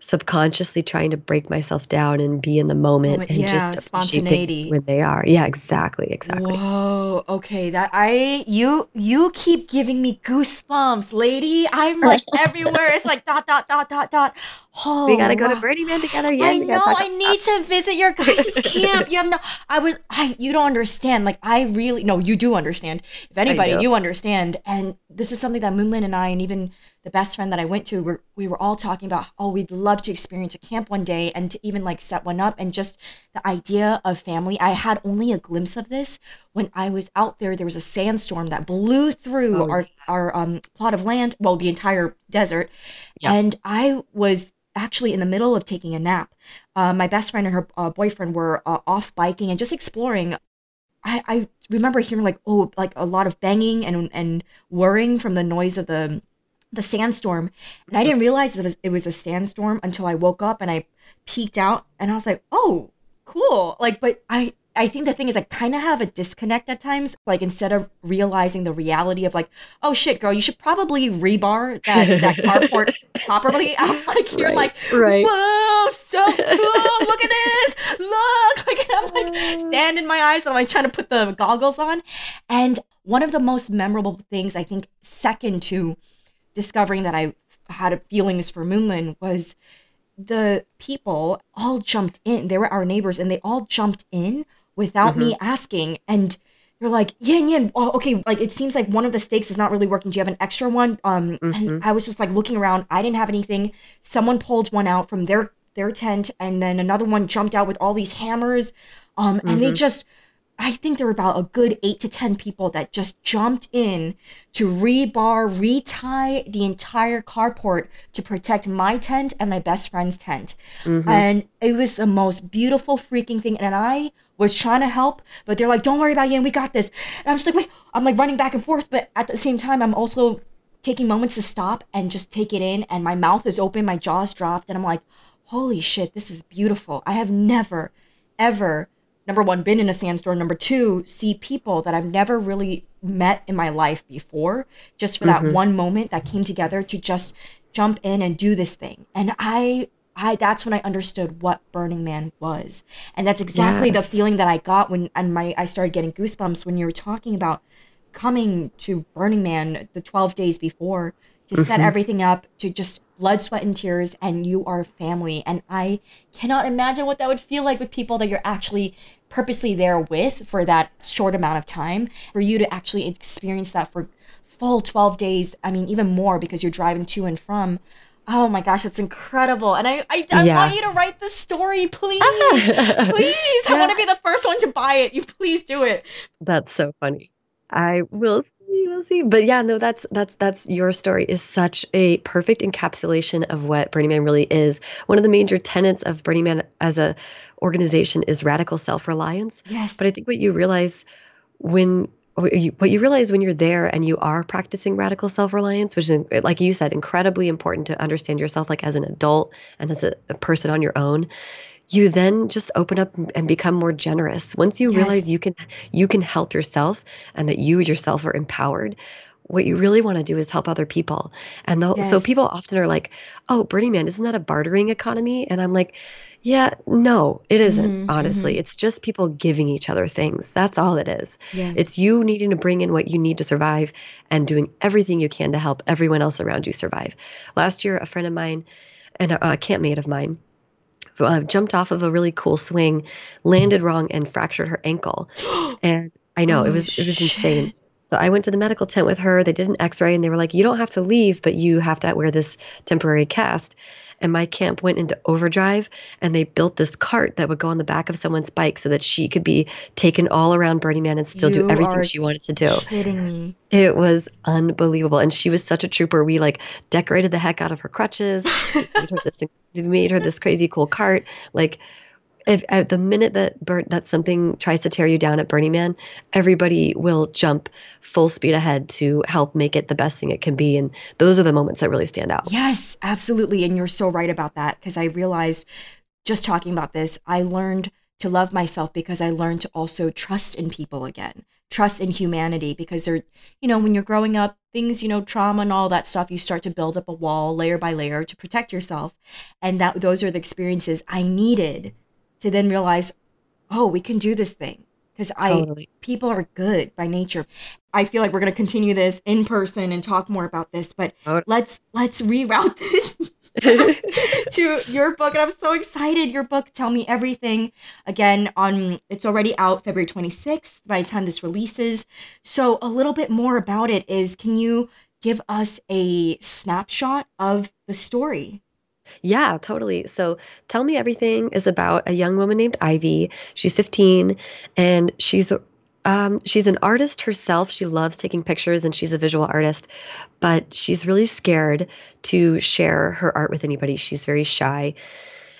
subconsciously trying to break myself down and be in the moment, and yeah, just appreciate things when they are. Yeah, exactly, exactly. Whoa, okay. That I you you keep giving me goosebumps, lady. I'm like everywhere. It's like dot dot dot dot dot. Oh, we gotta go to Burning Man together. Yeah, I know. I need to visit your guys' camp. You have no. I would. I. You don't understand. Like I really. No, you do understand. If anybody, you understand. And this is something that Moonlin and I, and even the best friend that I went to, were, we were all talking about. Oh, we'd love to experience a camp one day, and to even like set one up, and just the idea of family. I had only a glimpse of this when I was out there. There was a sandstorm that blew through oh, our our um plot of land. Well, the entire desert, yeah. and I was actually in the middle of taking a nap. Uh, my best friend and her uh, boyfriend were uh, off biking and just exploring. I, I remember hearing like oh like a lot of banging and and whirring from the noise of the the sandstorm, and I didn't realize it was it was a sandstorm until I woke up and I peeked out and I was like oh cool like but I I think the thing is I kind of have a disconnect at times. Like instead of realizing the reality of like, oh shit, girl, you should probably rebar that that carport properly. I'm like, you're right, like, right. whoa, so cool. Look at this. Look. Like I'm like oh. sand in my eyes and I'm like trying to put the goggles on. And one of the most memorable things I think second to discovering that I had feelings for Moonlin was the people all jumped in. They were our neighbors and they all jumped in without mm-hmm. me asking. And you're like, Yin Yin, oh, okay, like it seems like one of the stakes is not really working. Do you have an extra one? Um, mm-hmm. and I was just like looking around. I didn't have anything. Someone pulled one out from their their tent, and then another one jumped out with all these hammers. Um, mm-hmm. and they mm-hmm. just I think there were about a good eight to 10 people that just jumped in to rebar, retie the entire carport to protect my tent and my best friend's tent. Mm-hmm. And it was the most beautiful freaking thing. And I was trying to help, but they're like, don't worry about and we got this. And I'm just like, wait, I'm like running back and forth. But at the same time, I'm also taking moments to stop and just take it in. And my mouth is open, my jaw's dropped. And I'm like, holy shit, this is beautiful. I have never, ever number one, been in a sandstorm. Number two, see people that I've never really met in my life before, just for mm-hmm. that one moment that came together to just jump in and do this thing. And I I that's when I understood what Burning Man was. And that's exactly yes. the feeling that I got when and my I started getting goosebumps when you were talking about coming to Burning Man the 12 days before to mm-hmm. set everything up to just blood, sweat, and tears, and you are family. And I cannot imagine what that would feel like with people that you're actually purposely there with for that short amount of time. For you to actually experience that for full 12 days, I mean, even more because you're driving to and from. Oh my gosh, it's incredible. And I, I, I yeah. want you to write this story, please. please. Yeah. I want to be the first one to buy it. You please do it. That's so funny. I will we'll see. But yeah, no, that's that's that's your story is such a perfect encapsulation of what Burning Man really is. One of the major tenets of Burning Man as a organization is radical self-reliance. Yes. But I think what you realize when what you realize when you're there and you are practicing radical self-reliance which is like you said incredibly important to understand yourself like as an adult and as a, a person on your own you then just open up and become more generous once you yes. realize you can you can help yourself and that you yourself are empowered what you really want to do is help other people and the, yes. so people often are like oh burning man isn't that a bartering economy and i'm like yeah no it isn't, mm-hmm, honestly mm-hmm. it's just people giving each other things that's all it is yeah. it's you needing to bring in what you need to survive and doing everything you can to help everyone else around you survive last year a friend of mine and a, a campmate of mine uh, jumped off of a really cool swing, landed wrong, and fractured her ankle. And I know oh, it was it was insane. So I went to the medical tent with her. They did an X-ray, and they were like, "You don't have to leave, but you have to wear this temporary cast." And my camp went into overdrive and they built this cart that would go on the back of someone's bike so that she could be taken all around Burning Man and still you do everything she wanted to do. Kidding me. It was unbelievable. And she was such a trooper. We like decorated the heck out of her crutches, made her this made her this crazy cool cart. Like if at the minute that that something tries to tear you down at Burning Man, everybody will jump full speed ahead to help make it the best thing it can be. And those are the moments that really stand out. Yes, absolutely. And you're so right about that because I realized just talking about this, I learned to love myself because I learned to also trust in people again, trust in humanity because they're, you know, when you're growing up, things, you know, trauma and all that stuff, you start to build up a wall layer by layer to protect yourself. And that those are the experiences I needed to then realize, oh, we can do this thing because totally. I people are good by nature. I feel like we're going to continue this in person and talk more about this, but totally. let's let's reroute this to your book, and I'm so excited. Your book, Tell Me Everything. Again, on it's already out February 26th by the time this releases. So a little bit more about it is can you give us a snapshot of the story? Yeah, totally. So Tell Me Everything is about a young woman named Ivy. She's 15 and she's um, she's an artist herself. She loves taking pictures and she's a visual artist, but she's really scared to share her art with anybody. She's very shy.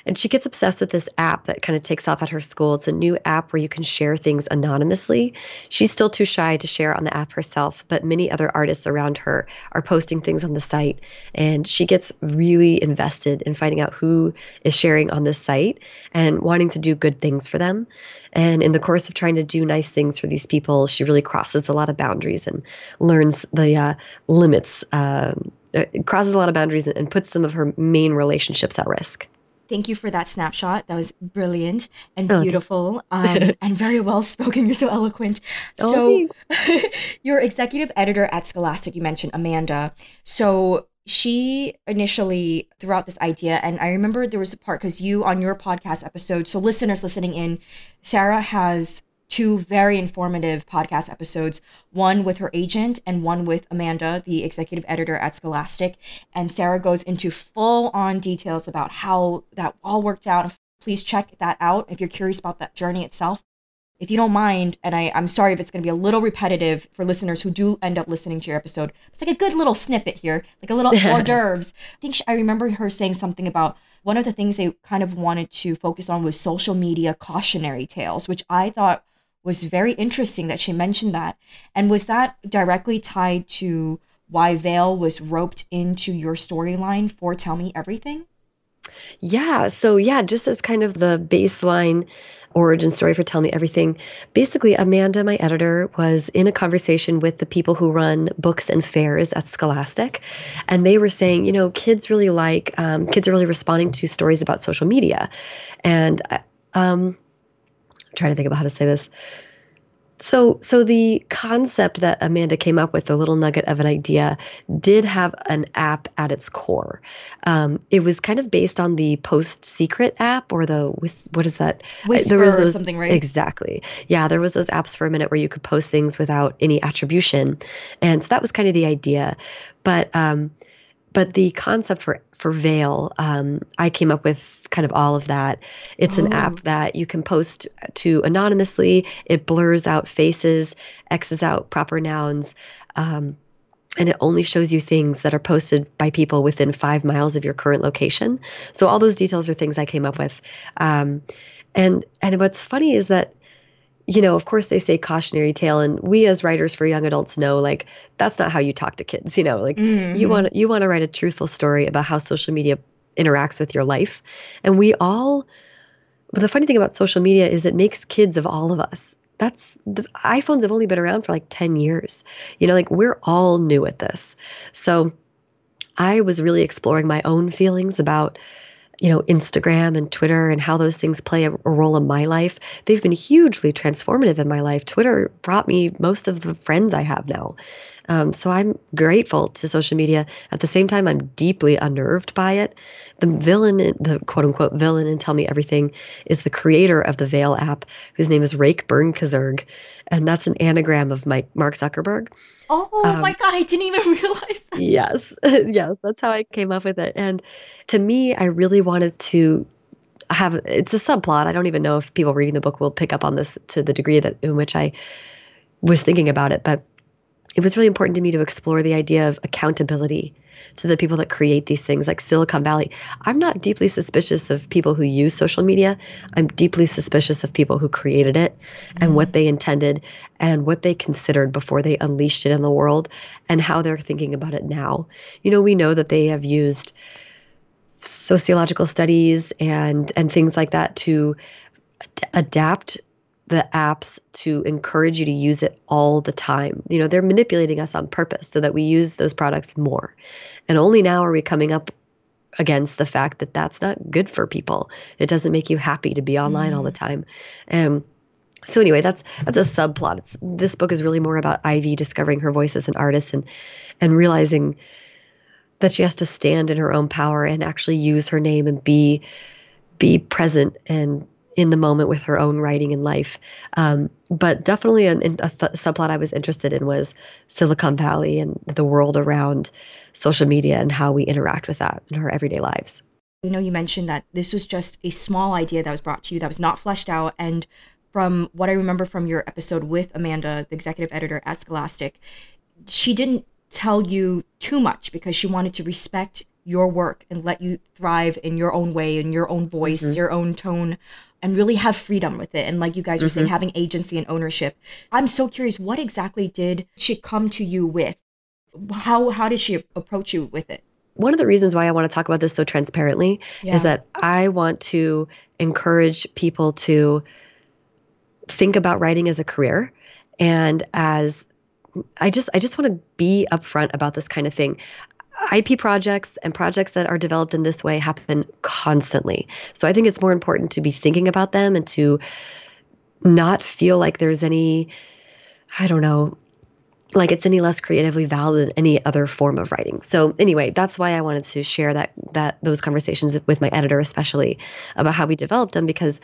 And she gets obsessed with this app that kind of takes off at her school. It's a new app where you can share things anonymously. She's still too shy to share on the app herself, but many other artists around her are posting things on the site. And she gets really invested in finding out who is sharing on this site and wanting to do good things for them. And in the course of trying to do nice things for these people, she really crosses a lot of boundaries and learns the uh, limits, um, uh, crosses a lot of boundaries and puts some of her main relationships at risk. Thank you for that snapshot. That was brilliant and beautiful um, and very well spoken. You're so eloquent. Oh, so, your executive editor at Scholastic, you mentioned Amanda. So, she initially threw out this idea, and I remember there was a part because you on your podcast episode, so listeners listening in, Sarah has two very informative podcast episodes one with her agent and one with Amanda, the executive editor at Scholastic. And Sarah goes into full on details about how that all worked out. Please check that out if you're curious about that journey itself. If you don't mind, and I, I'm sorry if it's going to be a little repetitive for listeners who do end up listening to your episode, it's like a good little snippet here, like a little hors d'oeuvres. I think she, I remember her saying something about one of the things they kind of wanted to focus on was social media cautionary tales, which I thought was very interesting that she mentioned that. And was that directly tied to why Veil was roped into your storyline for Tell Me Everything? Yeah. So, yeah, just as kind of the baseline origin story for Tell Me Everything, basically, Amanda, my editor, was in a conversation with the people who run books and fairs at Scholastic. And they were saying, you know, kids really like, um, kids are really responding to stories about social media. And, uh, um, I'm trying to think about how to say this. So, so the concept that Amanda came up with, the little nugget of an idea, did have an app at its core. Um, it was kind of based on the Post Secret app or the what is that? Whisper there was those, or something, right? Exactly. Yeah, there was those apps for a minute where you could post things without any attribution, and so that was kind of the idea. But um, but the concept for for Veil, um, I came up with kind of all of that. It's oh. an app oh. that you can post to anonymously. It blurs out faces, X's out proper nouns. Um, and it only shows you things that are posted by people within five miles of your current location. So all those details are things I came up with. Um, and and what's funny is that you know, of course they say cautionary tale and we as writers for young adults know like that's not how you talk to kids, you know, like mm-hmm. you want you want to write a truthful story about how social media interacts with your life. And we all but the funny thing about social media is it makes kids of all of us. That's the iPhones have only been around for like 10 years. You know, like we're all new at this. So I was really exploring my own feelings about you know, Instagram and Twitter and how those things play a, a, role in my life. They've been hugely transformative in my life. Twitter brought me most of the friends I have now. Um, so I'm grateful to social media. At the same time, I'm deeply unnerved by it. The villain, the quote unquote villain in Tell Me Everything, is the creator of the Veil app, whose name is Rake Bernkazerg. And that's an anagram of Mike, Mark Zuckerberg. Oh um, my God, I didn't even realize that. Yes, yes, that's how I came up with it. And to me, I really wanted to have it's a subplot. I don't even know if people reading the book will pick up on this to the degree that in which I was thinking about it. But it was really important to me to explore the idea of accountability to the people that create these things like Silicon Valley. I'm not deeply suspicious of people who use social media. I'm deeply suspicious of people who created it mm-hmm. and what mm. they intended and what they considered before they unleashed it in the world and how they're thinking about it now. You know, we know that they have used sociological studies and and things like that to adapt the apps to encourage you to use it all the time. You know, they're manipulating us on purpose so that we use those products more. And only now are we coming up against the fact that that's not good for people. It doesn't make you happy to be online mm. all the mm. time. And so anyway, that's that's a subplot. It's, this book is really more about Ivy discovering her voice as an artist and and realizing that she has to stand in her own power and actually use her name and be be present and in the moment with her own writing and life. Um, but definitely a, a th- subplot I was interested in was Silicon Valley and the world around social media and how we interact with that in our everyday lives. I know you mentioned that this was just a small idea that was brought to you that was not fleshed out. And from what I remember from your episode with Amanda, the executive editor at Scholastic, she didn't tell you too much because she wanted to respect your work and let you thrive in your own way, in your own voice, mm-hmm. your own tone, and really have freedom with it. And like you guys were mm-hmm. saying, having agency and ownership. I'm so curious, what exactly did she come to you with? How how did she approach you with it? one of the reasons why I want to talk about this so transparently yeah. is that I want to encourage people to think about writing as a career and as I just I just want to be upfront about this kind of thing. IP projects and projects that are developed in this way happen constantly. So I think it's more important to be thinking about them and to not feel like there's any I don't know, like it's any less creatively valid than any other form of writing. So anyway, that's why I wanted to share that that those conversations with my editor especially about how we developed them because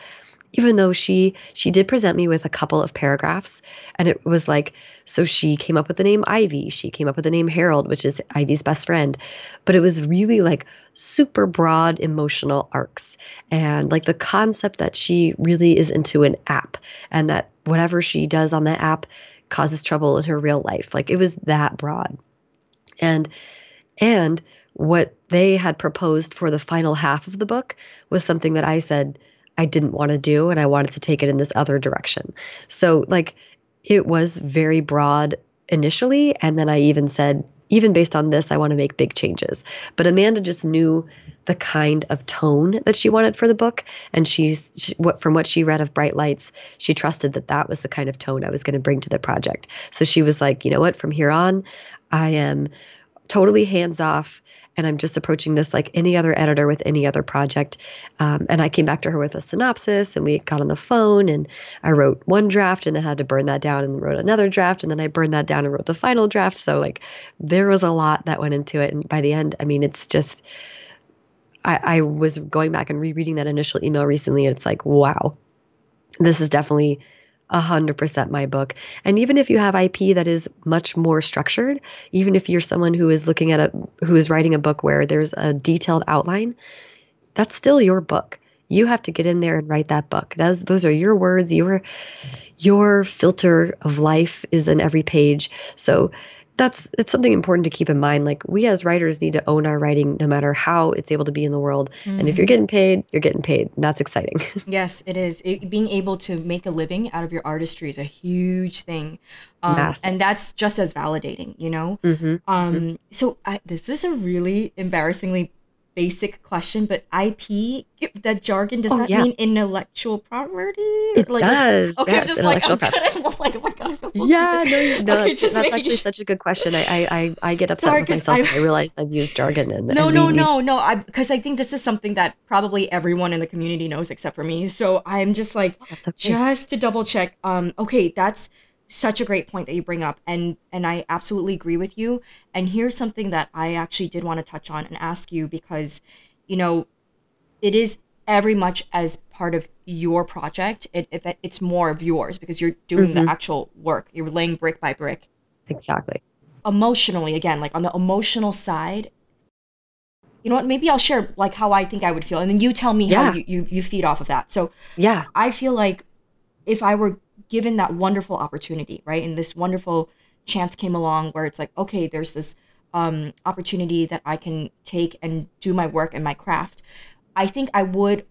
even though she she did present me with a couple of paragraphs and it was like so she came up with the name Ivy, she came up with the name Harold, which is Ivy's best friend, but it was really like super broad emotional arcs and like the concept that she really is into an app and that whatever she does on the app causes trouble in her real life. Like it was that broad. And and what they had proposed for the final half of the book was something that I said I didn't want to do and I wanted to take it in this other direction. So like it was very broad initially and then I even said even based on this, I want to make big changes. But Amanda just knew the kind of tone that she wanted for the book, and she's she, what from what she read of Bright Lights, she trusted that that was the kind of tone I was going to bring to the project. So she was like, you know what, from here on, I am totally hands off and I'm just approaching this like any other editor with any other project. Um, and I came back to her with a synopsis, and we got on the phone, and I wrote one draft, and then had to burn that down, and wrote another draft, and then I burned that down and wrote the final draft. So like, there was a lot that went into it, and by the end, I mean, it's just. I, I was going back and rereading that initial email recently, and it's like, wow, this is definitely 100% my book. And even if you have IP that is much more structured, even if you're someone who is looking at a who is writing a book where there's a detailed outline, that's still your book. You have to get in there and write that book. Those those are your words, your your filter of life is in every page. So that's it's something important to keep in mind like we as writers need to own our writing no matter how it's able to be in the world mm-hmm. and if you're mm-hmm. getting paid you're getting paid that's exciting yes it is it, being able to make a living out of your artistry is a huge thing um, and that's just as validating you know mm-hmm. um mm-hmm. so I, this is a really embarrassingly basic question, but IP, that jargon, does oh, that yeah. mean intellectual property? It like, does. Okay, yes, just like, I'm trying, like, oh my God. Yeah, no, no okay, that's, that's actually such a good question. I, I, I get upset Sorry, with myself. I, I realize I've used jargon. And, no, and no, no, no. I Because I think this is something that probably everyone in the community knows except for me. So I'm just like, okay. just to double check. Um, Okay, that's such a great point that you bring up and and I absolutely agree with you. And here's something that I actually did want to touch on and ask you because you know it is every much as part of your project it, if it, it's more of yours because you're doing mm-hmm. the actual work. You're laying brick by brick. Exactly. Emotionally again like on the emotional side you know what maybe i'll share like how i think i would feel and then you tell me yeah. how you, you you feed off of that. So yeah. I feel like if i were given that wonderful opportunity, right? And this wonderful chance came along where it's like, okay, there's this um, opportunity that I can take and do my work and my craft. I think I would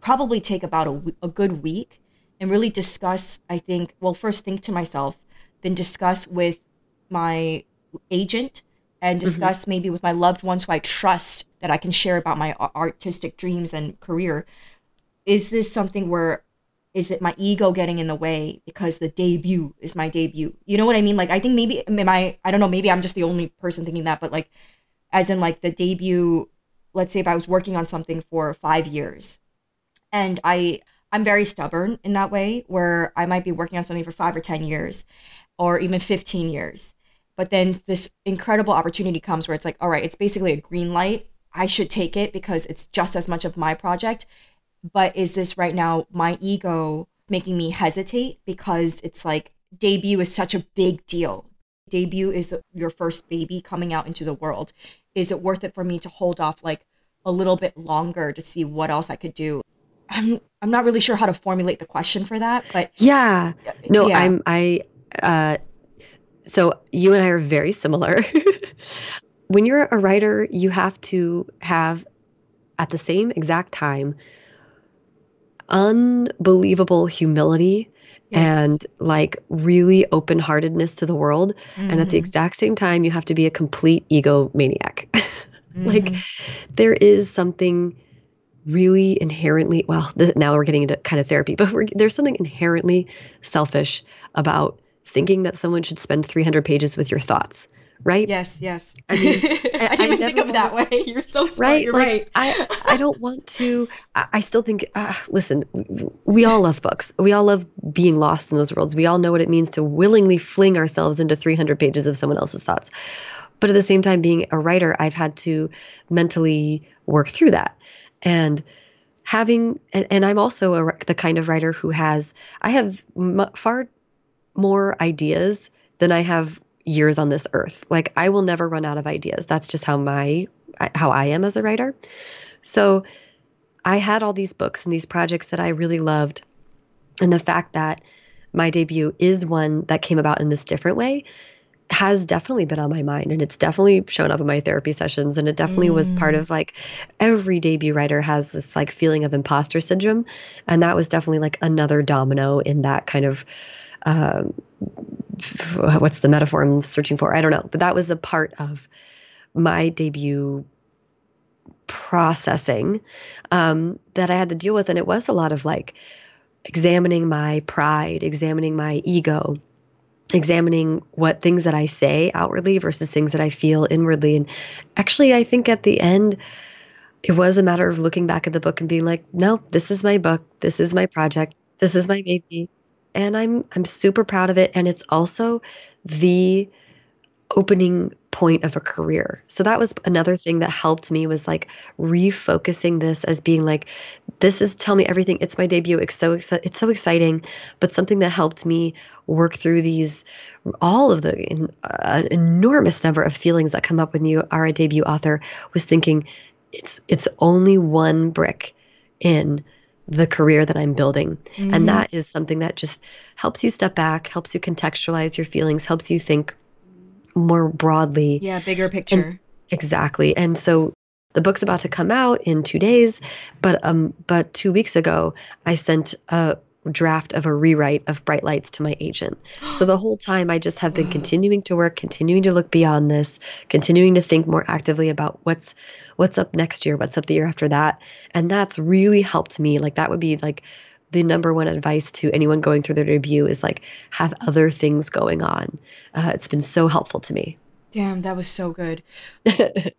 probably take about a, a good week and really discuss. I think, well, first think to myself, then discuss with my agent and mm-hmm. discuss mm-hmm. maybe with my loved ones who I trust that I can share about my artistic dreams and career. Is this something where is it my ego getting in the way because the debut is my debut you know what i mean like i think maybe i i don't know maybe i'm just the only person thinking that but like as in like the debut let's say if i was working on something for five years and i i'm very stubborn in that way where i might be working on something for five or ten years or even 15 years But then this incredible opportunity comes where it's like, all right, it's basically a green light. I should take it because it's just as much of my project. But is this right now my ego making me hesitate because it's like debut is such a big deal. Debut is your first baby coming out into the world. Is it worth it for me to hold off like a little bit longer to see what else I could do? I'm I'm not really sure how to formulate the question for that, but yeah, no, yeah. I'm I. Uh, so you and I are very similar. when you're a writer, you have to have at the same exact time unbelievable humility yes. and like really open heartedness to the world. Mm-hmm. And at the mm-hmm. exact same time, you have to be a complete egomaniac. mm-hmm. Like there is something really inherently, well, th- now we're getting into kind of therapy, but there's something inherently selfish about thinking that someone should spend 300 pages with your thoughts right? Yes, yes. I mean, I, I didn't I even think of it that way. You're so smart. Right? You're like, right. I, I don't want to. I, I still think. Uh, listen, we all love books. We all love being lost in those worlds. We all know what it means to willingly fling ourselves into 300 pages of someone else's thoughts. But at the same time, being a writer, I've had to mentally work through that, and having. And, and I'm also a, the kind of writer who has. I have m- far more ideas than I have years on this earth. Like I will never run out of ideas. That's just how my how I am as a writer. So I had all these books and these projects that I really loved. And the fact that my debut is one that came about in this different way has definitely been on my mind and it's definitely shown up in my therapy sessions and it definitely mm. was part mm. of like every debut writer has this like feeling of imposter syndrome and that was definitely like another domino in that kind of um, what's the metaphor I'm searching for? I don't know. But that was a part of my debut processing um, that I had to deal with. And it was a lot of like examining my pride, examining my ego, examining what things that I say outwardly versus things that I feel inwardly. And actually, I think at the end, it was a matter of looking back at the book and being like, no, this is my book. This is my project. This is my baby and I'm I'm super proud of it. And it's also the opening point of a career. So that was another thing that helped me was like refocusing this as being like this is tell me everything. It's my debut. It's so it's so exciting. But something that helped me work through these all of the uh, enormous number of feelings that come up when you are a debut author was thinking it's it's only one brick in the career that I'm building. Mm-hmm. And that is something that just helps you step back, helps you contextualize your feelings, helps you think more broadly. Yeah, bigger picture. And, exactly. And so the book's about to come out in 2 days, but um but 2 weeks ago I sent a draft of a rewrite of Bright Lights to my agent. So the whole time I just have been continuing to work, continuing to look beyond this, continuing to think more actively about what's what's up next year, what's up the year after that. And that's really helped me. Like that would be like the number one advice to anyone going through their debut is like have other things going on. Uh, it's been so helpful to me. Damn, that was so good.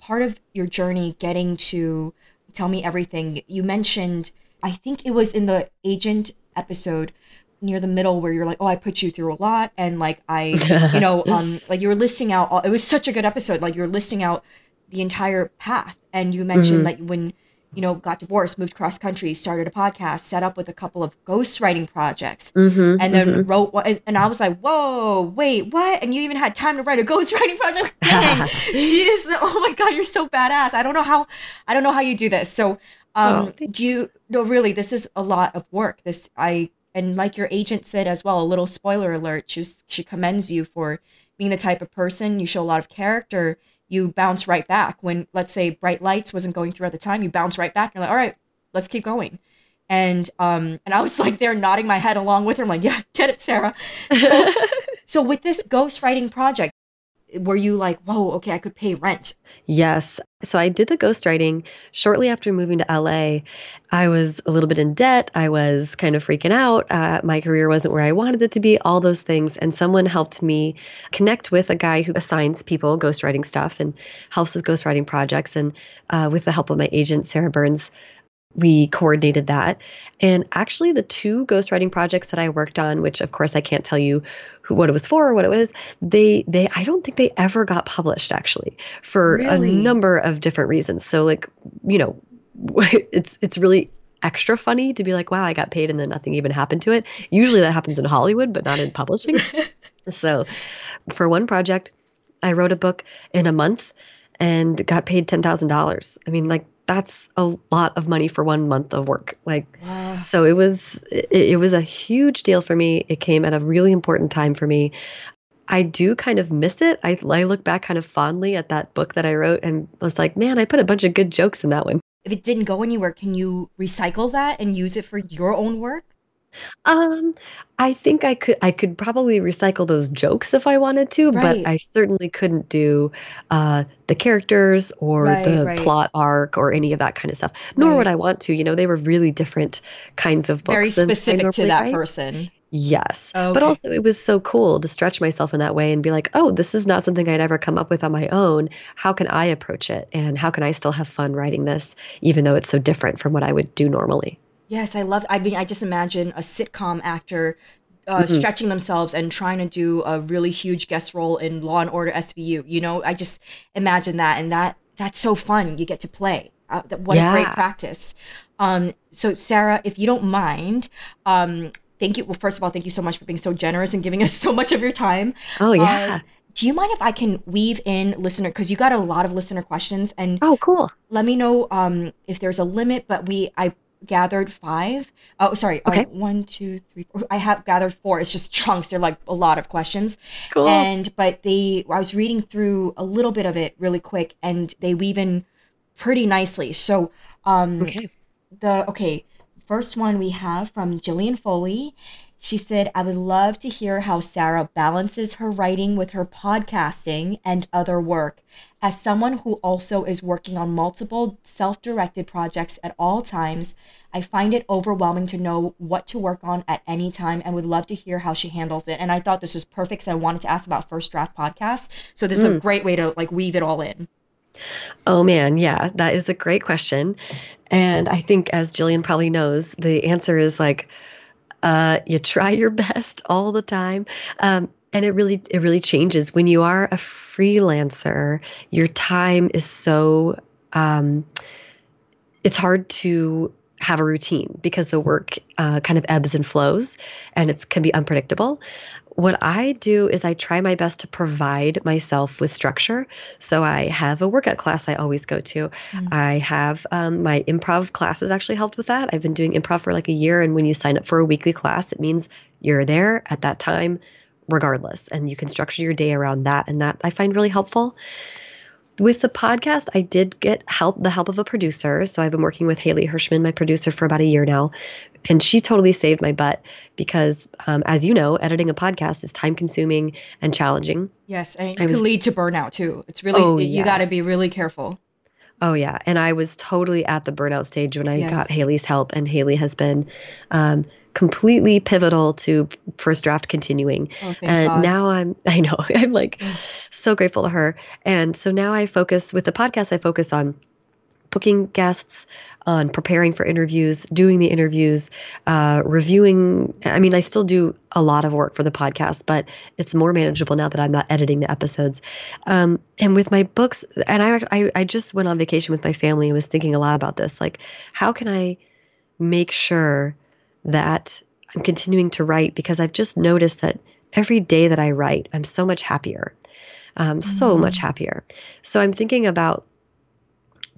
Part of your journey getting to tell me everything, you mentioned I think it was in the agent episode near the middle where you're like, oh, I put you through a lot, and like I, you know, um, like you were listing out. All, it was such a good episode. Like you're listing out the entire path, and you mentioned mm-hmm. like when you know got divorced, moved cross country, started a podcast, set up with a couple of ghostwriting projects, mm-hmm, and then mm-hmm. wrote. And, and I was like, whoa, wait, what? And you even had time to write a ghostwriting project. Dang, she is. Oh my god, you're so badass. I don't know how. I don't know how you do this. So um, oh, do you no really this is a lot of work. This I and like your agent said as well, a little spoiler alert, she she commends you for being the type of person, you show a lot of character, you bounce right back. When let's say bright lights wasn't going through at the time, you bounce right back and like, all right, let's keep going. And um and I was like there nodding my head along with her. I'm like, yeah, get it, Sarah. So, so with this ghostwriting project, were you like, whoa, okay, I could pay rent? Yes. So I did the ghostwriting shortly after moving to LA. I was a little bit in debt. I was kind of freaking out. Uh, my career wasn't where I wanted it to be, all those things. And someone helped me connect with a guy who assigns people ghostwriting stuff and helps with ghostwriting projects. And uh, with the help of my agent, Sarah Burns, we coordinated that. And actually, the two ghostwriting projects that I worked on, which of course I can't tell you who, what it was for or what it was, they they I don't think they ever got published actually for really? a number of different reasons. So like you know, it's it's really extra funny to be like, wow, I got paid and then nothing even happened to it. Usually that happens in Hollywood, but not in publishing. so for one project, I wrote a book in a month and got paid $10,000. I mean, like that's a lot of money for one month of work. Like, wow. so it was, it, it was a huge deal for me. It came at a really important time for me. I do kind of miss it. I, I look back kind of fondly at that book that I wrote and was like, man, I put a bunch of good jokes in that one. If it didn't go anywhere, can you recycle that and use it for your own work? Um, I think I could I could probably recycle those jokes if I wanted to, but I certainly couldn't do uh, the characters or Right, the right. plot arc or any of that kind of stuff. Nor would I want to. You know, they were really different kinds of books. Very specific to that person. Yes. But also, it was so cool to stretch myself in that way and be like, oh, this is not something I'd ever come up with on my own. How can I approach it? And how can I still have fun writing this, even though it's so different from what I would do normally? Yes, I love. I mean, I just imagine a sitcom actor uh, mm-hmm. stretching themselves and trying to do a really huge guest role in Law and Order SVU. You know, I just imagine that, and that that's so fun. You get to play. Uh, what yeah. a great practice. Um, so, Sarah, if you don't mind, um, thank you. Well, first of all, thank you so much for being so generous and giving us so much of your time. Oh yeah. Uh, do you mind if I can weave in listener because you got a lot of listener questions and oh cool. Let me know um, if there's a limit, but we I gathered five. Oh, sorry. Uh, okay. One, two, three, four. I have gathered four. It's just chunks. They're like a lot of questions. Cool. And but they, I was reading through a little bit of it really quick, and they weave in pretty nicely. So, um, okay. The okay, first one we have from Jillian Foley. She said, I would love to hear how Sarah balances her writing with her podcasting and other work. As someone who also is working on multiple self directed projects at all times, I find it overwhelming to know what to work on at any time and would love to hear how she handles it. And I thought this was perfect because I wanted to ask about First Draft Podcast. So this is mm. a great way to like weave it all in. Oh man, yeah, that is a great question. And I think, as Jillian probably knows, the answer is like, uh, you try your best all the time. Um, and it really it really changes when you are a freelancer your time is so um, it's hard to have a routine because the work uh, kind of ebbs and flows and it can be unpredictable what I do is I try my best to provide myself with structure. So I have a workout class I always go to. Mm-hmm. I have um, my improv classes actually helped with that. I've been doing improv for like a year. And when you sign up for a weekly class, it means you're there at that time regardless. And you can structure your day around that. And that I find really helpful. With the podcast, I did get help, the help of a producer. So I've been working with Haley Hirschman, my producer, for about a year now. And she totally saved my butt because, um, as you know, editing a podcast is time consuming and challenging. Yes. And it can was, lead to burnout too. It's really, oh, you yeah. got to be really careful. Oh yeah, and I was totally at the burnout stage when I yes. got Haley's help, and Haley has been um, completely pivotal to first draft continuing. Oh, and God. now I'm I know I'm like so grateful to her. And so now I focus with the podcast I focus on booking guests, on preparing for interviews, doing the interviews, uh, reviewing. I mean, I still do a lot of work for the podcast, but it's more manageable now that I'm not editing the episodes. Um, and with my books, and I, I, I just went on vacation with my family and was thinking a lot about this. Like, how can I make sure that I'm continuing to write because I've just noticed that every day that I write, I'm so much happier. Um, mm-hmm. So much happier. So I'm thinking about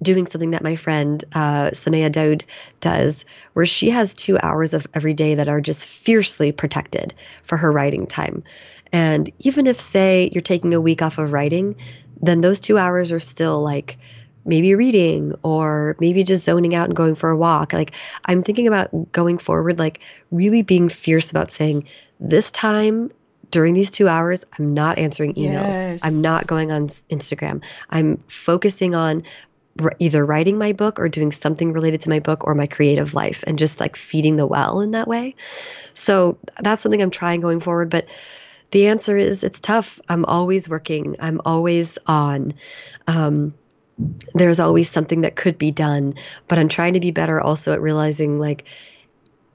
doing something that my friend uh, Somaiya Daud does, where she has two hours of every day that are just fiercely protected for her writing time. And even if, say, you're taking a week off of writing, then those two hours are still like maybe reading or maybe just zoning out and going for a walk. Like I'm thinking about going forward, like really being fierce about saying, this time during these two hours, I'm not answering emails. Yes. I'm not going on Instagram. I'm focusing on either writing my book or doing something related to my book or my creative life and just like feeding the well in that way. So that's something I'm trying going forward. But the answer is it's tough. I'm always working, I'm always on. Um, there's always something that could be done, but I'm trying to be better also at realizing like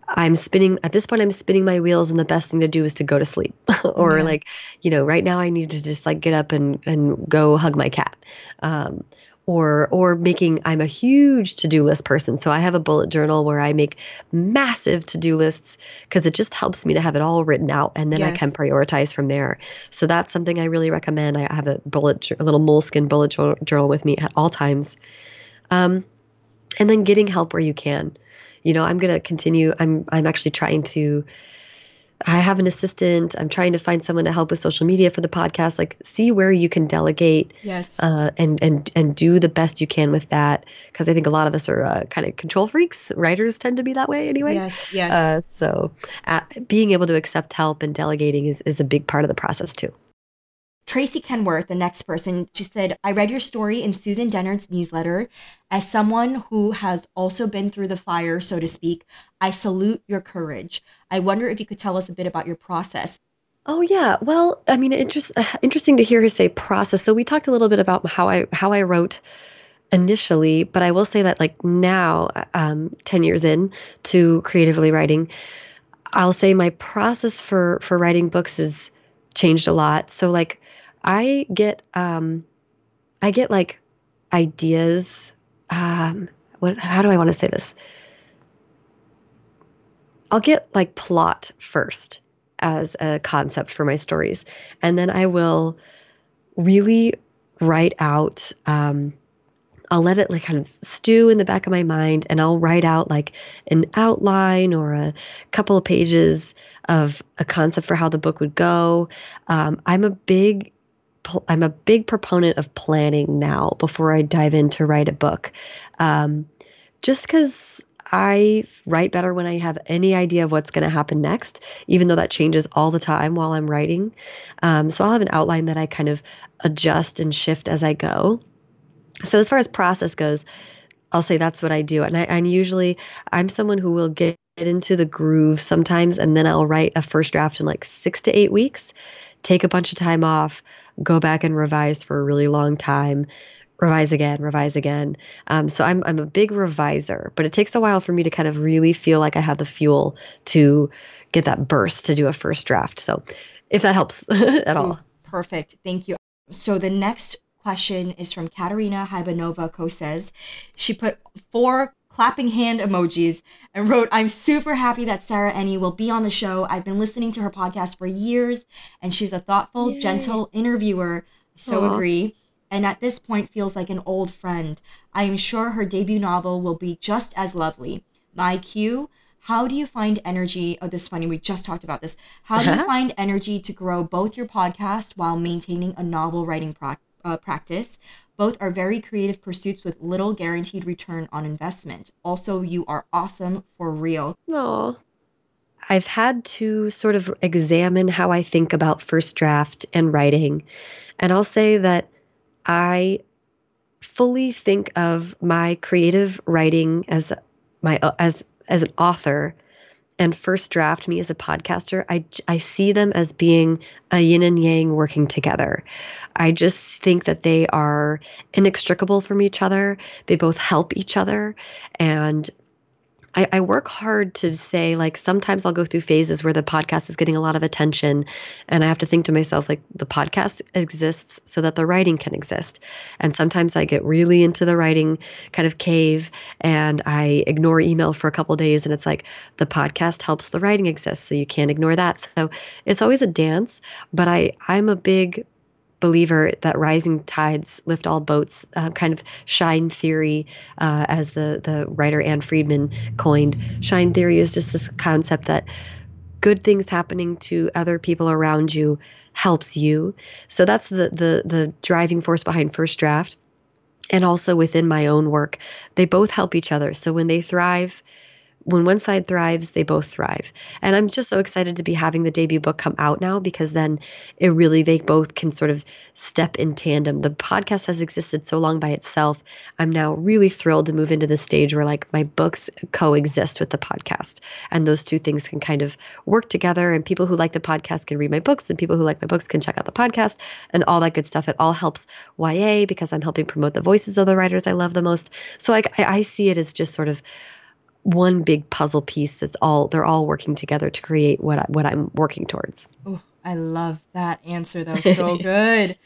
I'm spinning at this point I'm spinning my wheels and the best thing to do is to go to sleep or yeah. like you know right now I need to just like get up and and go hug my cat um, or or making I'm a huge to-do list person. So I have a bullet journal where I make massive to-do lists because it just helps me to have it all written out and then yes. I can prioritize from there. So that's something I really recommend. I have a bullet a little moleskin bullet journal with me at all times. Um, and then getting help where you can. You know, I'm going to continue I'm I'm actually trying to I have an assistant. I'm trying to find someone to help with social media for the podcast. Like, see where you can delegate, yes, uh, and and and do the best you can with that. Because I think a lot of us are uh, kind of control freaks. Writers tend to be that way anyway. Yes, yes. Uh, so, uh, being able to accept help and delegating is is a big part of the process too. Tracy Kenworth, the next person, she said, I read your story in Susan Dennard's newsletter. As someone who has also been through the fire, so to speak, I salute your courage. I wonder if you could tell us a bit about your process. Oh yeah, well, I mean, interest, interesting to hear her say process. So we talked a little bit about how I how I wrote initially, but I will say that like now, um, ten years in to creatively writing, I'll say my process for for writing books has changed a lot. So like I get um I get like ideas um what how do I want to say this? I'll get like plot first as a concept for my stories and then I will really write out um I'll let it like kind of stew in the back of my mind and I'll write out like an outline or a couple of pages of a concept for how the book would go. Um, I'm a big I'm a big proponent of planning now before I dive in to write a book. Um, just because I write better when I have any idea of what's going to happen next, even though that changes all the time while I'm writing. Um, so I'll have an outline that I kind of adjust and shift as I go. So as far as process goes, I'll say that's what I do. And I and usually I'm someone who will get into the groove sometimes and then I'll write a first draft in like 6 to 8 weeks, take a bunch of time off, go back and revise for a really long time, revise again, revise again. Um, so I'm I'm a big reviser, but it takes a while for me to kind of really feel like I have the fuel to get that burst to do a first draft. So if that helps at all. Perfect. Thank you. So the next question is from Katerina Hybanova Koses. She put four clapping hand emojis and wrote, I'm super happy that Sarah Enni will be on the show. I've been listening to her podcast for years, and she's a thoughtful, Yay. gentle interviewer. So Aww. agree. And at this point, feels like an old friend. I am sure her debut novel will be just as lovely. My cue how do you find energy? Oh, this is funny. We just talked about this. How do you find energy to grow both your podcast while maintaining a novel writing pro- uh, practice? Both are very creative pursuits with little guaranteed return on investment. Also, you are awesome for real. Aww. I've had to sort of examine how I think about first draft and writing. And I'll say that I fully think of my creative writing as my as as an author and first draft me as a podcaster, I, I see them as being a yin and yang working together. I just think that they are inextricable from each other. They both help each other. And I, I, work hard to say like sometimes I'll go through phases where the podcast is getting a lot of attention and I have to think to myself like the podcast exists so that the writing can exist. And sometimes I get really into the writing kind of cave and I ignore email for a couple days and it's like the podcast helps the writing exist so you can't ignore that. So it's always a dance, but I I'm a big believer that rising tides lift all boats, uh, kind of shine theory, uh, as the, the writer Ann Friedman coined. Shine theory is just this concept that good things happening to other people around you helps you. So that's the the the driving force behind First Draft. And also within my own work, they both help each other. So when they thrive, when one side thrives, they both thrive. And I'm just so excited to be having the debut book come out now because then it really, they both can sort of step in tandem. The podcast has existed so long by itself. I'm now really thrilled to move into the stage where like my books coexist with the podcast. And those two things can kind of work together. And people who like the podcast can read my books, and people who like my books can check out the podcast and all that good stuff. It all helps YA because I'm helping promote the voices of the writers I love the most. So I, I see it as just sort of one big puzzle piece that's all they're all working together to create what I, what I'm working towards. Oh, I love that answer. That was so good.